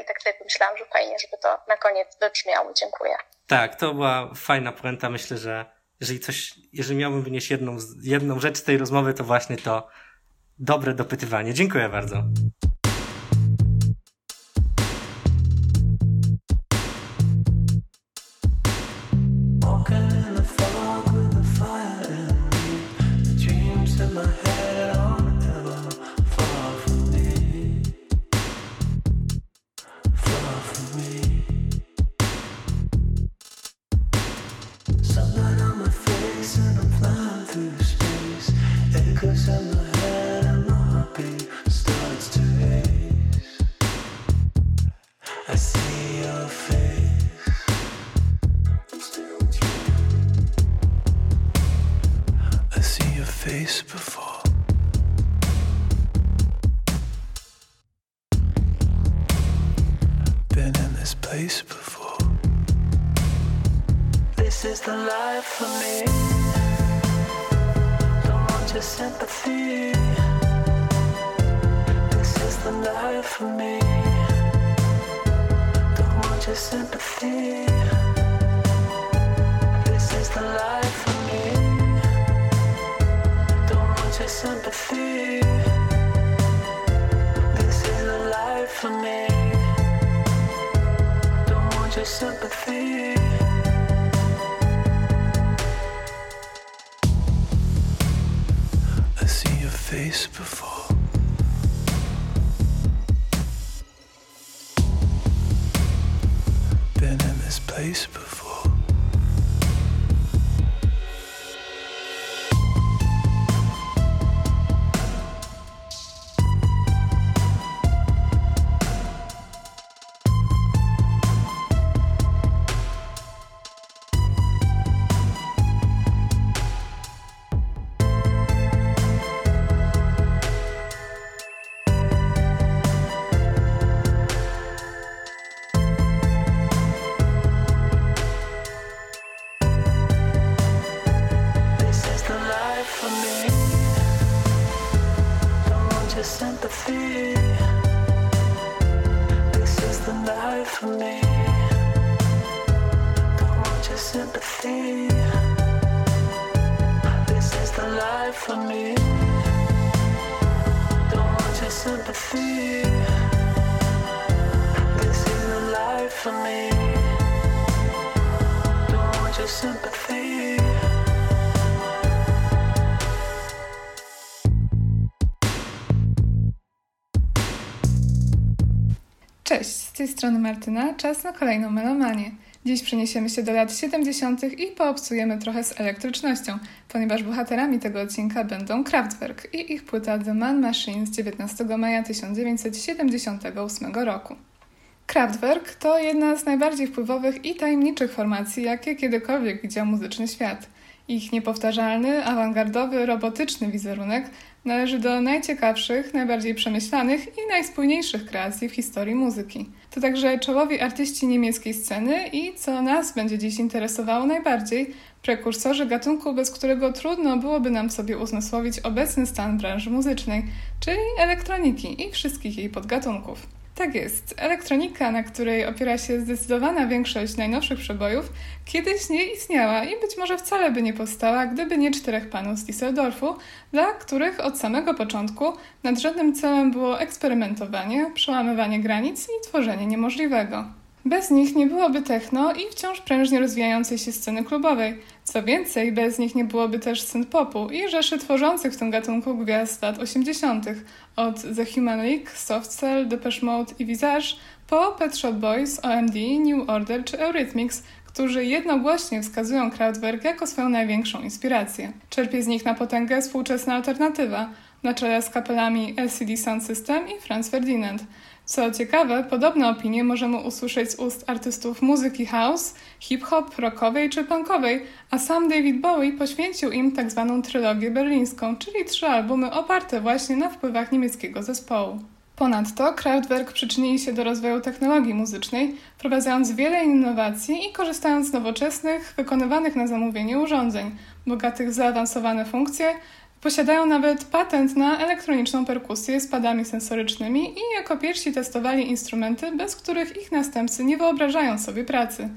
i tak sobie pomyślałam, że fajnie, żeby to na koniec wybrzmiało. Dziękuję. Tak, to była fajna puenta. Myślę, że jeżeli coś, jeżeli miałbym wynieść jedną, jedną rzecz z tej rozmowy, to właśnie to dobre dopytywanie. Dziękuję bardzo. sympathy. This is the life for me. Don't want your sympathy. This is the life for me. Don't want your sympathy. This is the life for me. Don't want your sympathy. Cześć, z tej strony Martyna. Czas na kolejną melomanię. Dziś przeniesiemy się do lat 70. i poobcujemy trochę z elektrycznością, ponieważ bohaterami tego odcinka będą Kraftwerk i ich płyta The Man Machine z 19 maja 1978 roku. Kraftwerk to jedna z najbardziej wpływowych i tajemniczych formacji, jakie kiedykolwiek widział muzyczny świat. Ich niepowtarzalny, awangardowy, robotyczny wizerunek należy do najciekawszych, najbardziej przemyślanych i najspójniejszych kreacji w historii muzyki. To także czołowi artyści niemieckiej sceny i, co nas będzie dziś interesowało najbardziej, prekursorzy gatunku, bez którego trudno byłoby nam sobie uzmysłowić obecny stan branży muzycznej, czyli elektroniki i wszystkich jej podgatunków. Tak jest. Elektronika, na której opiera się zdecydowana większość najnowszych przebojów, kiedyś nie istniała i być może wcale by nie powstała, gdyby nie czterech panów z Düsseldorfu, dla których od samego początku nadrzędnym celem było eksperymentowanie, przełamywanie granic i tworzenie niemożliwego. Bez nich nie byłoby techno i wciąż prężnie rozwijającej się sceny klubowej. Co więcej, bez nich nie byłoby też scen popu i rzeszy tworzących w tym gatunku gwiazd lat 80., od The Human League, Soft Cell, Depeche Mode i Visage, po Pet Shop Boys, OMD, New Order czy Eurythmics, którzy jednogłośnie wskazują Kraftwerk jako swoją największą inspirację. Czerpie z nich na potęgę współczesna alternatywa, na czele z kapelami LCD Sound System i Franz Ferdinand – co ciekawe, podobne opinie możemy usłyszeć z ust artystów muzyki house, hip-hop, rockowej czy punkowej, a sam David Bowie poświęcił im tzw. Tak trylogię berlińską, czyli trzy albumy oparte właśnie na wpływach niemieckiego zespołu. Ponadto Kraftwerk przyczynili się do rozwoju technologii muzycznej, wprowadzając wiele innowacji i korzystając z nowoczesnych, wykonywanych na zamówienie urządzeń, bogatych w zaawansowane funkcje, Posiadają nawet patent na elektroniczną perkusję z padami sensorycznymi i jako pierwsi testowali instrumenty, bez których ich następcy nie wyobrażają sobie pracy.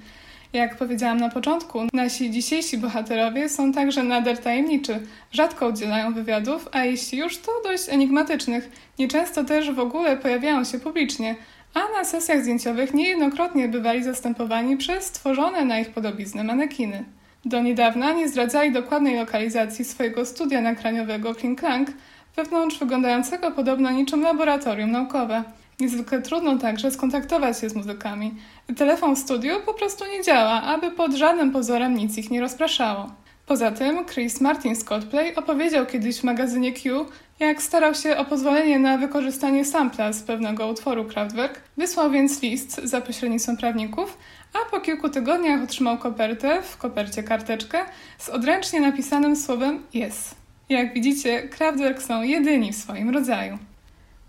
Jak powiedziałam na początku, nasi dzisiejsi bohaterowie są także nader tajemniczy, rzadko udzielają wywiadów, a jeśli już to dość enigmatycznych, nieczęsto też w ogóle pojawiają się publicznie, a na sesjach zdjęciowych niejednokrotnie bywali zastępowani przez stworzone na ich podobiznę manekiny. Do niedawna nie zdradzali dokładnej lokalizacji swojego studia nagraniowego Kling Klang, wewnątrz wyglądającego podobno niczym laboratorium naukowe. Niezwykle trudno także skontaktować się z muzykami. Telefon w studiu po prostu nie działa, aby pod żadnym pozorem nic ich nie rozpraszało. Poza tym Chris Martin z Coldplay opowiedział kiedyś w magazynie Q, jak starał się o pozwolenie na wykorzystanie sampla z pewnego utworu Kraftwerk, wysłał więc list za pośrednictwem prawników, a po kilku tygodniach otrzymał kopertę, w kopercie karteczkę z odręcznie napisanym słowem Yes. Jak widzicie, Kraftwerk są jedyni w swoim rodzaju.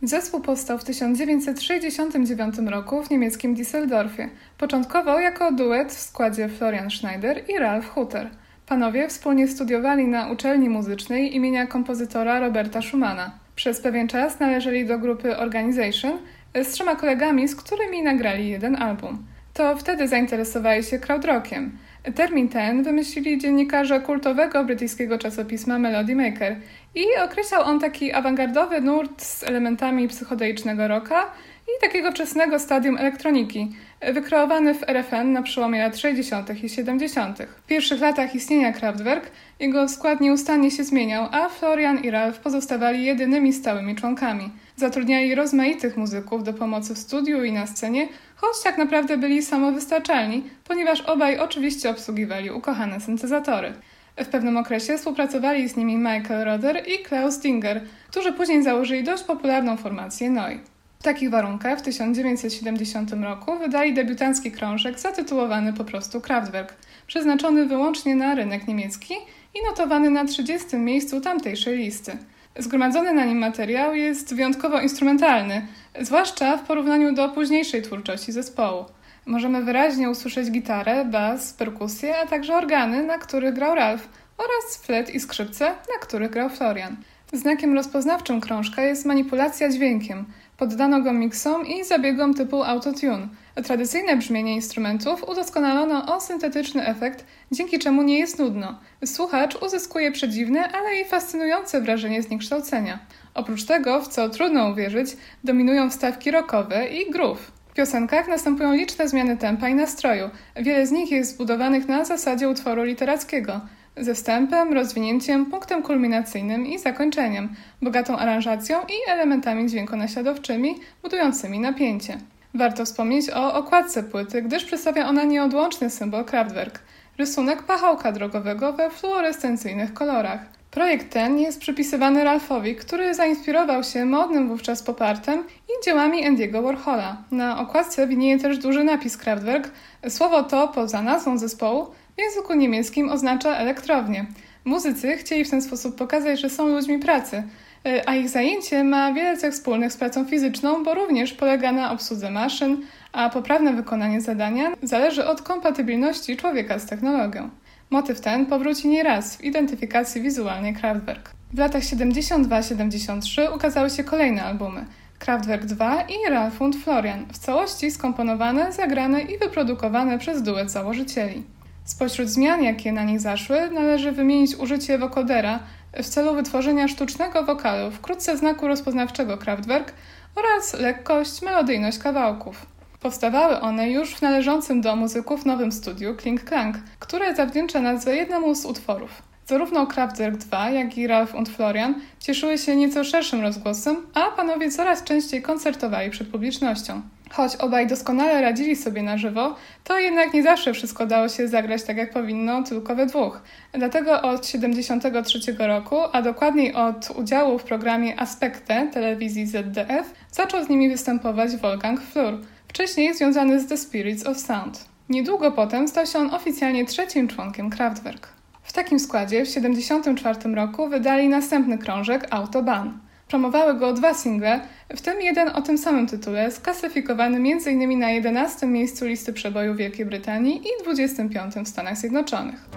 Zespół powstał w 1969 roku w niemieckim Düsseldorfie, początkowo jako duet w składzie Florian Schneider i Ralf Hutter. Panowie wspólnie studiowali na uczelni muzycznej imienia kompozytora Roberta Schumana. Przez pewien czas należeli do grupy Organization z trzema kolegami, z którymi nagrali jeden album. To wtedy zainteresowali się crowdrockiem. Termin ten wymyślili dziennikarze kultowego brytyjskiego czasopisma Melody Maker i określał on taki awangardowy nurt z elementami psychodeicznego rocka i takiego wczesnego stadium elektroniki, wykreowany w RFN na przełomie lat 60. i 70. W pierwszych latach istnienia Kraftwerk jego skład nieustannie się zmieniał, a Florian i Ralph pozostawali jedynymi stałymi członkami. Zatrudniali rozmaitych muzyków do pomocy w studiu i na scenie, choć tak naprawdę byli samowystarczalni, ponieważ obaj oczywiście obsługiwali ukochane syntezatory. W pewnym okresie współpracowali z nimi Michael Roder i Klaus Dinger, którzy później założyli dość popularną formację Noi. W takich warunkach w 1970 roku wydali debiutancki krążek zatytułowany po prostu Kraftwerk, przeznaczony wyłącznie na rynek niemiecki i notowany na 30. miejscu tamtejszej listy. Zgromadzony na nim materiał jest wyjątkowo instrumentalny, zwłaszcza w porównaniu do późniejszej twórczości zespołu. Możemy wyraźnie usłyszeć gitarę, bas, perkusję, a także organy, na których grał Ralph, oraz flet i skrzypce, na których grał Florian. Znakiem rozpoznawczym krążka jest manipulacja dźwiękiem, Poddano go miksom i zabiegom typu autotune. Tradycyjne brzmienie instrumentów udoskonalono o syntetyczny efekt, dzięki czemu nie jest nudno. Słuchacz uzyskuje przedziwne, ale i fascynujące wrażenie zniekształcenia. Oprócz tego, w co trudno uwierzyć, dominują wstawki rockowe i groove. W piosenkach następują liczne zmiany tempa i nastroju. Wiele z nich jest zbudowanych na zasadzie utworu literackiego, ze rozwinięciem, punktem kulminacyjnym i zakończeniem, bogatą aranżacją i elementami dźwiękonaśladowczymi budującymi napięcie. Warto wspomnieć o okładce płyty, gdyż przedstawia ona nieodłączny symbol Kraftwerk rysunek pachałka drogowego we fluorescencyjnych kolorach. Projekt ten jest przypisywany Ralphowi, który zainspirował się modnym wówczas popartem i dziełami Andiego Warhola. Na okładce widnieje też duży napis Kraftwerk. Słowo to, poza nazwą zespołu, w języku niemieckim oznacza elektrownię. Muzycy chcieli w ten sposób pokazać, że są ludźmi pracy, y, a ich zajęcie ma wiele cech wspólnych z pracą fizyczną, bo również polega na obsłudze maszyn, a poprawne wykonanie zadania zależy od kompatybilności człowieka z technologią. Motyw ten powróci nieraz w identyfikacji wizualnej Kraftwerk. W latach 72-73 ukazały się kolejne albumy Kraftwerk 2 i Ralph und Florian, w całości skomponowane, zagrane i wyprodukowane przez duet założycieli. Spośród zmian, jakie na nich zaszły, należy wymienić użycie wokodera w celu wytworzenia sztucznego wokalu, wkrótce znaku rozpoznawczego Kraftwerk oraz lekkość, melodyjność kawałków. Powstawały one już w należącym do muzyków nowym studiu Kling Klang, które zawdzięcza nazwę jednemu z utworów. Zarówno Kraftwerk 2, jak i Ralph und Florian cieszyły się nieco szerszym rozgłosem, a panowie coraz częściej koncertowali przed publicznością. Choć obaj doskonale radzili sobie na żywo, to jednak nie zawsze wszystko dało się zagrać tak jak powinno, tylko we dwóch. Dlatego od 1973 roku, a dokładniej od udziału w programie Aspekte telewizji ZDF, zaczął z nimi występować Wolfgang Flur, wcześniej związany z The Spirits of Sound. Niedługo potem stał się on oficjalnie trzecim członkiem Kraftwerk. W takim składzie w 1974 roku wydali następny krążek Autobahn. Promowały go dwa single, w tym jeden o tym samym tytule, sklasyfikowany m.in. na 11 miejscu listy przeboju Wielkiej Brytanii i 25 w Stanach Zjednoczonych.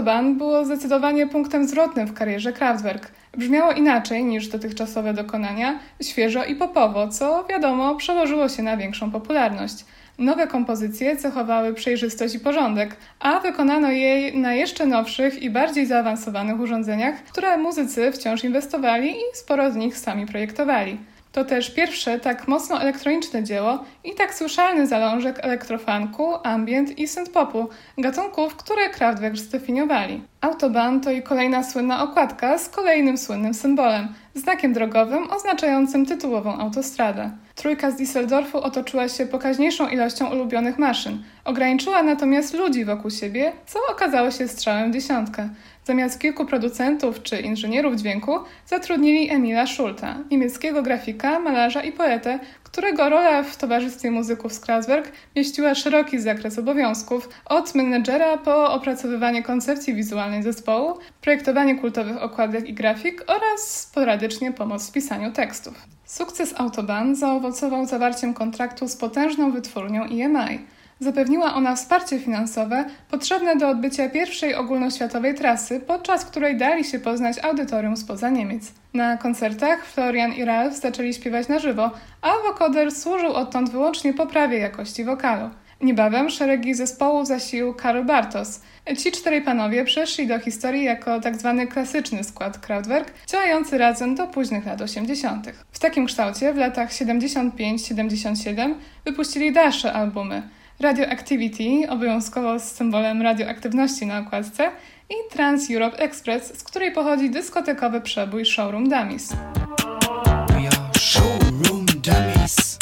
Autobahn było zdecydowanie punktem zwrotnym w karierze Kraftwerk. Brzmiało inaczej niż dotychczasowe dokonania, świeżo i popowo, co wiadomo przełożyło się na większą popularność. Nowe kompozycje cechowały przejrzystość i porządek, a wykonano je na jeszcze nowszych i bardziej zaawansowanych urządzeniach, które muzycy wciąż inwestowali i sporo z nich sami projektowali. To też pierwsze tak mocno elektroniczne dzieło i tak słyszalny zalążek elektrofunku, ambient i synthpopu, gatunków, które Kraftwerk zdefiniowali. Autobahn to i kolejna słynna okładka z kolejnym słynnym symbolem, znakiem drogowym oznaczającym tytułową autostradę. Trójka z Düsseldorfu otoczyła się pokaźniejszą ilością ulubionych maszyn, ograniczyła natomiast ludzi wokół siebie, co okazało się strzałem dziesiątkę. Zamiast kilku producentów czy inżynierów dźwięku zatrudnili Emila Schulta, niemieckiego grafika, malarza i poetę, którego rola w towarzystwie muzyków z Kraftwerk mieściła szeroki zakres obowiązków, od menedżera po opracowywanie koncepcji wizualnej zespołu, projektowanie kultowych okładek i grafik oraz sporadycznie pomoc w pisaniu tekstów. Sukces Autobahn zaowocował zawarciem kontraktu z potężną wytwórnią EMI. Zapewniła ona wsparcie finansowe potrzebne do odbycia pierwszej ogólnoświatowej trasy, podczas której dali się poznać audytorium spoza Niemiec. Na koncertach Florian i Ralph zaczęli śpiewać na żywo, a wokoder służył odtąd wyłącznie poprawie jakości wokalu. Niebawem szeregi zespołu zasił Karl Bartos. Ci czterej panowie przeszli do historii jako tzw. Tak klasyczny skład Kraftwerk, działający razem do późnych lat 80. W takim kształcie w latach 75-77 wypuścili dalsze albumy – Radioactivity, obowiązkowo z symbolem radioaktywności na okładce, i Trans Europe Express, z której pochodzi dyskotekowy przebój Showroom Dummies. Showroom dummies.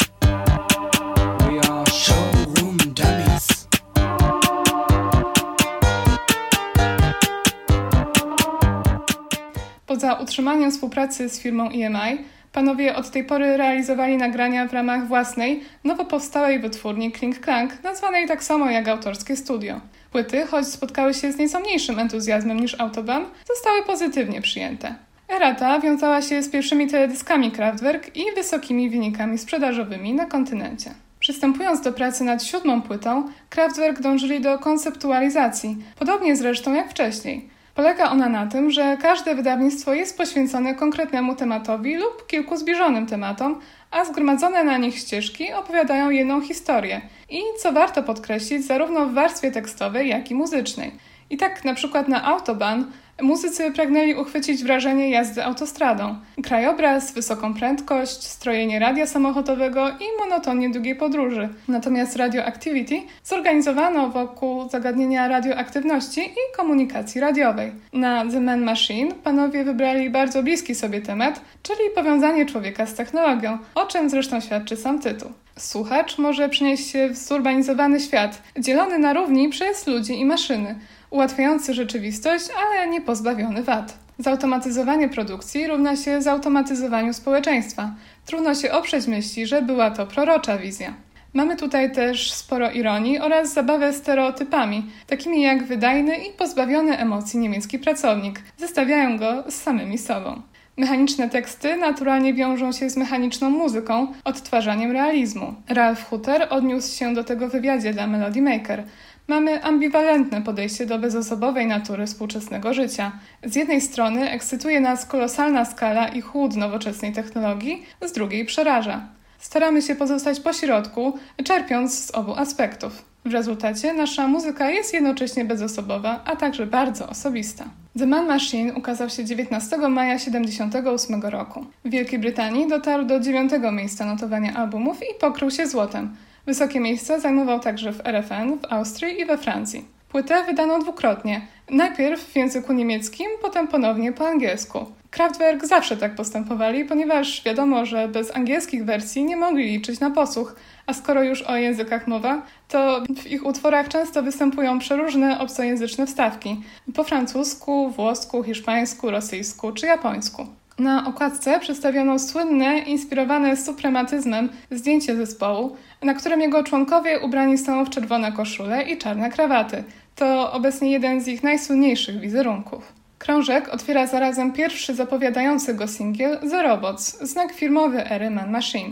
Poza utrzymaniem współpracy z firmą EMI, panowie od tej pory realizowali nagrania w ramach własnej, nowo powstałej wytwórni Kling Klang, nazwanej tak samo jak autorskie studio. Płyty, choć spotkały się z nieco mniejszym entuzjazmem niż Autobahn, zostały pozytywnie przyjęte. Era ta wiązała się z pierwszymi teledyskami Kraftwerk i wysokimi wynikami sprzedażowymi na kontynencie. Przystępując do pracy nad siódmą płytą, Kraftwerk dążyli do konceptualizacji, podobnie zresztą jak wcześniej. Polega ona na tym, że każde wydawnictwo jest poświęcone konkretnemu tematowi lub kilku zbliżonym tematom, a zgromadzone na nich ścieżki opowiadają jedną historię i, co warto podkreślić, zarówno w warstwie tekstowej, jak i muzycznej. I tak na przykład na Autobahn muzycy pragnęli uchwycić wrażenie jazdy autostradą. Krajobraz, wysoką prędkość, strojenie radia samochodowego i monotonię długiej podróży. Natomiast Radioactivity zorganizowano wokół zagadnienia radioaktywności i komunikacji radiowej. Na The Man Machine panowie wybrali bardzo bliski sobie temat, czyli powiązanie człowieka z technologią, o czym zresztą świadczy sam tytuł. Słuchacz może przenieść się w zurbanizowany świat, dzielony na równi przez ludzi i maszyny, ułatwiający rzeczywistość, ale nie pozbawiony wad. Zautomatyzowanie produkcji równa się zautomatyzowaniu społeczeństwa. Trudno się oprzeć myśli, że była to prorocza wizja. Mamy tutaj też sporo ironii oraz zabawę stereotypami, takimi jak wydajny i pozbawiony emocji niemiecki pracownik. Zestawiają go z samymi sobą. Mechaniczne teksty naturalnie wiążą się z mechaniczną muzyką, odtwarzaniem realizmu. Ralph Hutter odniósł się do tego w wywiadzie dla Melody Maker. Mamy ambiwalentne podejście do bezosobowej natury współczesnego życia. Z jednej strony ekscytuje nas kolosalna skala i chłód nowoczesnej technologii, z drugiej przeraża. Staramy się pozostać pośrodku, czerpiąc z obu aspektów. W rezultacie nasza muzyka jest jednocześnie bezosobowa, a także bardzo osobista. The Man Machine ukazał się 19 maja 1978 roku. W Wielkiej Brytanii dotarł do dziewiątego miejsca notowania albumów i pokrył się złotem. Wysokie miejsce zajmował także w RFN, w Austrii i we Francji. Płytę wydano dwukrotnie. Najpierw w języku niemieckim, potem ponownie po angielsku. Kraftwerk zawsze tak postępowali, ponieważ wiadomo, że bez angielskich wersji nie mogli liczyć na posłuch, a skoro już o językach mowa, to w ich utworach często występują przeróżne obcojęzyczne wstawki po francusku, włosku, hiszpańsku, rosyjsku czy japońsku. Na okładce przedstawiono słynne, inspirowane suprematyzmem zdjęcie zespołu, na którym jego członkowie ubrani są w czerwone koszule i czarne krawaty. To obecnie jeden z ich najsłynniejszych wizerunków. Krążek otwiera zarazem pierwszy zapowiadający go singiel The Robots, znak firmowy ery Man Machine.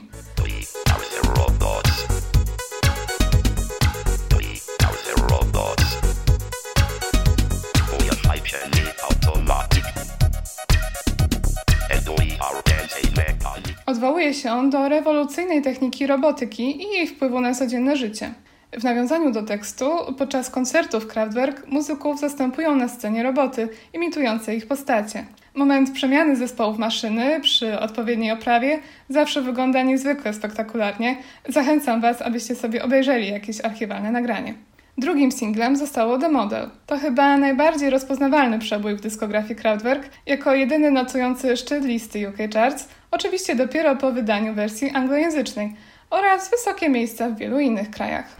Odwołuje się on do rewolucyjnej techniki robotyki i jej wpływu na codzienne życie. W nawiązaniu do tekstu, podczas koncertów Kraftwerk muzyków zastępują na scenie roboty, imitujące ich postacie. Moment przemiany zespołów maszyny przy odpowiedniej oprawie zawsze wygląda niezwykle spektakularnie. Zachęcam Was, abyście sobie obejrzeli jakieś archiwalne nagranie. Drugim singlem zostało The Model. To chyba najbardziej rozpoznawalny przebój w dyskografii Kraftwerk, jako jedyny notujący szczyt listy UK Charts, oczywiście dopiero po wydaniu wersji anglojęzycznej oraz wysokie miejsca w wielu innych krajach.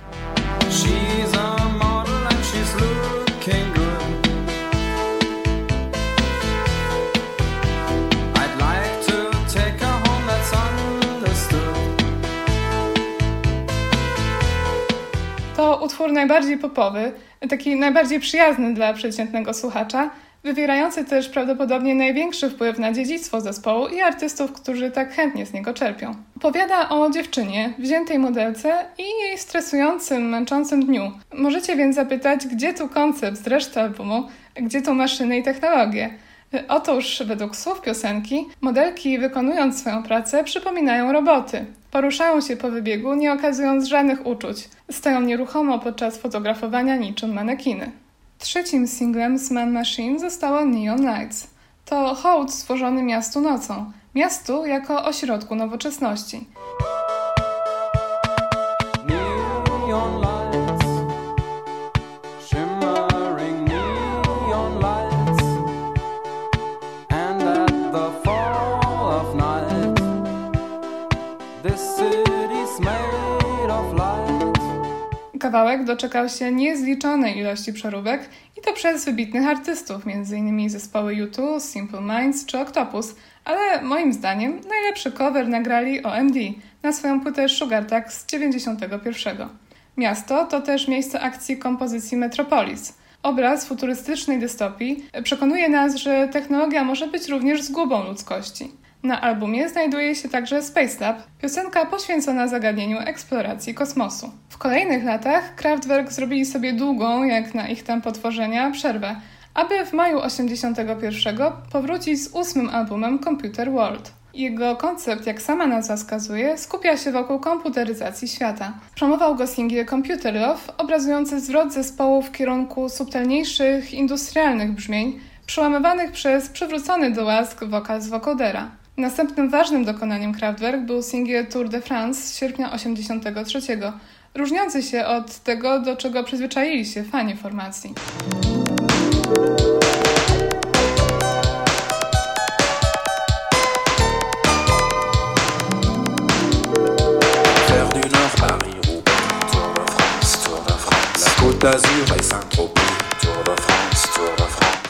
Utwór najbardziej popowy, taki najbardziej przyjazny dla przeciętnego słuchacza, wywierający też prawdopodobnie największy wpływ na dziedzictwo zespołu i artystów, którzy tak chętnie z niego czerpią. Opowiada o dziewczynie, wziętej modelce i jej stresującym, męczącym dniu. Możecie więc zapytać, gdzie tu koncept z reszty albumu, gdzie tu maszyny i technologie? Otóż, według słów piosenki, modelki wykonując swoją pracę przypominają roboty. Poruszają się po wybiegu, nie okazując żadnych uczuć. Stoją nieruchomo podczas fotografowania niczym manekiny. Trzecim singlem z Man Machine zostało Neon Lights. To hołd stworzony miastu nocą, miastu jako ośrodku nowoczesności. Kawałek doczekał się niezliczonej ilości przeróbek i to przez wybitnych artystów, m.in. zespoły U2, Simple Minds czy Octopus, ale moim zdaniem najlepszy cover nagrali OMD na swoją płytę Sugar Tax z 91. Miasto to też miejsce akcji kompozycji Metropolis. Obraz futurystycznej dystopii przekonuje nas, że technologia może być również zgubą ludzkości. Na albumie znajduje się także Space Lab, piosenka poświęcona zagadnieniu eksploracji kosmosu. W kolejnych latach Kraftwerk zrobili sobie długą, jak na ich tempo tworzenia, przerwę, aby w maju 81 powrócić z ósmym albumem Computer World. Jego koncept, jak sama nazwa wskazuje, skupia się wokół komputeryzacji świata. Promował go singiel Computer Love, obrazujący zwrot zespołu w kierunku subtelniejszych, industrialnych brzmień, przełamywanych przez przywrócony do łask wokal z wokodera. Następnym ważnym dokonaniem Kraftwerk był singiel Tour de France z sierpnia 83, różniący się od tego, do czego przyzwyczaili się fani formacji.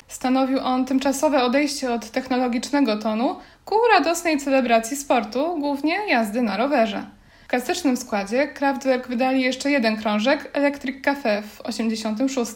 Stanowił on tymczasowe odejście od technologicznego tonu ku radosnej celebracji sportu, głównie jazdy na rowerze. W klasycznym składzie Kraftwerk wydali jeszcze jeden krążek Electric Cafe w 86,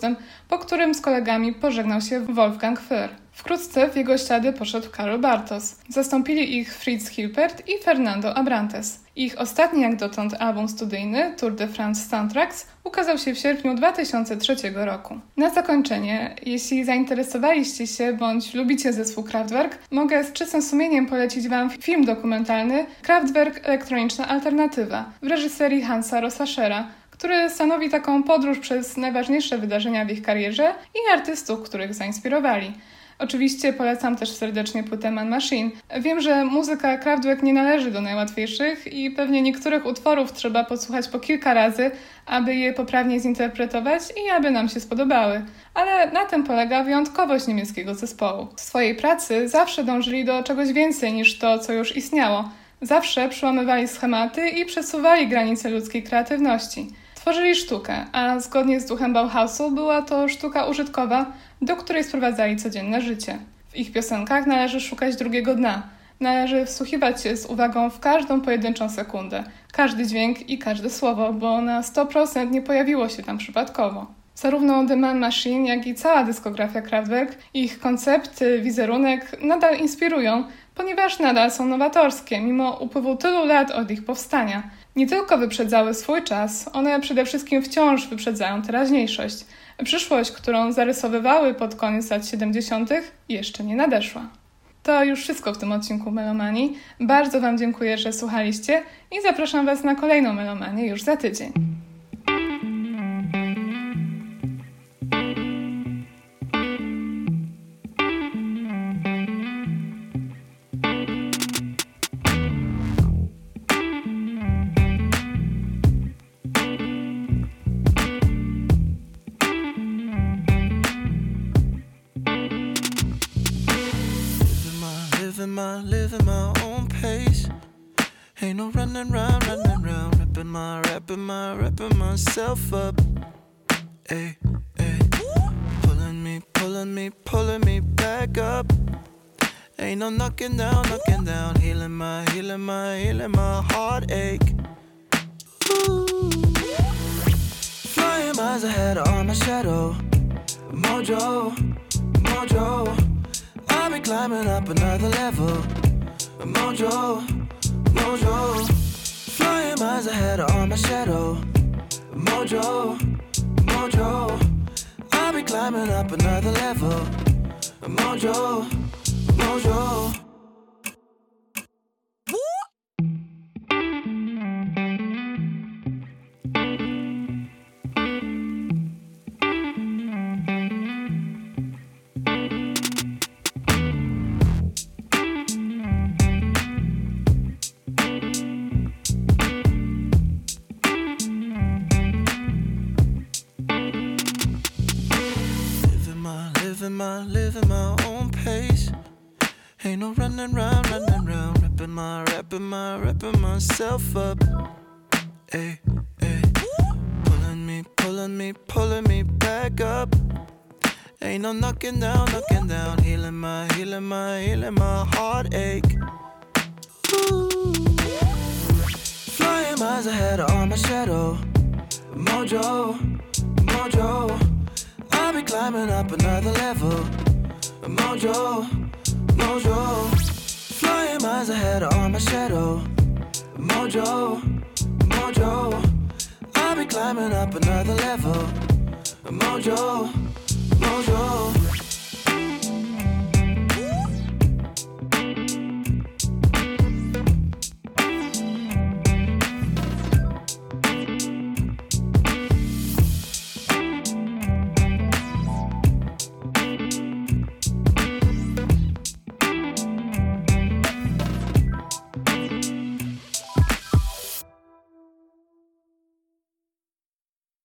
po którym z kolegami pożegnał się Wolfgang Föhr. Wkrótce w jego ślady poszedł Karol Bartos. Zastąpili ich Fritz Hilpert i Fernando Abrantes. Ich ostatni jak dotąd album studyjny Tour de France Soundtracks ukazał się w sierpniu 2003 roku. Na zakończenie, jeśli zainteresowaliście się bądź lubicie zespół Kraftwerk, mogę z czystym sumieniem polecić Wam film dokumentalny Kraftwerk Elektroniczna Alternatywa w reżyserii Hansa Rossachera, który stanowi taką podróż przez najważniejsze wydarzenia w ich karierze i artystów, których zainspirowali. Oczywiście polecam też serdecznie płytę Man Machine. Wiem, że muzyka Kraftwerk nie należy do najłatwiejszych i pewnie niektórych utworów trzeba posłuchać po kilka razy, aby je poprawnie zinterpretować i aby nam się spodobały. Ale na tym polega wyjątkowość niemieckiego zespołu. W swojej pracy zawsze dążyli do czegoś więcej niż to, co już istniało. Zawsze przełamywali schematy i przesuwali granice ludzkiej kreatywności. Tworzyli sztukę, a zgodnie z duchem Bauhausu była to sztuka użytkowa, do której sprowadzali codzienne życie. W ich piosenkach należy szukać drugiego dna. Należy wsłuchiwać się z uwagą w każdą pojedynczą sekundę, każdy dźwięk i każde słowo, bo na 100% nie pojawiło się tam przypadkowo. Zarówno The Man Machine, jak i cała dyskografia Kraftwerk, ich koncepty, wizerunek nadal inspirują, ponieważ nadal są nowatorskie, mimo upływu tylu lat od ich powstania. Nie tylko wyprzedzały swój czas, one przede wszystkim wciąż wyprzedzają teraźniejszość. Przyszłość, którą zarysowywały pod koniec lat 70., jeszcze nie nadeszła. To już wszystko w tym odcinku Melomanii. Bardzo Wam dziękuję, że słuchaliście i zapraszam Was na kolejną Melomanię już za tydzień. Up. Ay, ay. Pulling me, pulling me, pulling me back up. Ain't no knocking down, knocking down, healing my, healing my, healing my heartache. Ooh. Flying miles ahead of my shadow. Mojo, mojo. I'll be climbing up another level. Mojo, mojo. Flying miles ahead of my shadow. Mojo, mojo. I'll be climbing up another level. Mojo, mojo. Myself up. Ay, ay. Pulling me, pulling me, pulling me back up. Ain't no knocking down, knocking down, healing my, healing my, healing my heartache. Ooh. Flying miles ahead of my shadow. Mojo, mojo. I'll be climbing up another level. Mojo, mojo. Flying miles ahead are my shadow. Mojo, mojo. I'll be climbing up another level. Mojo, mojo.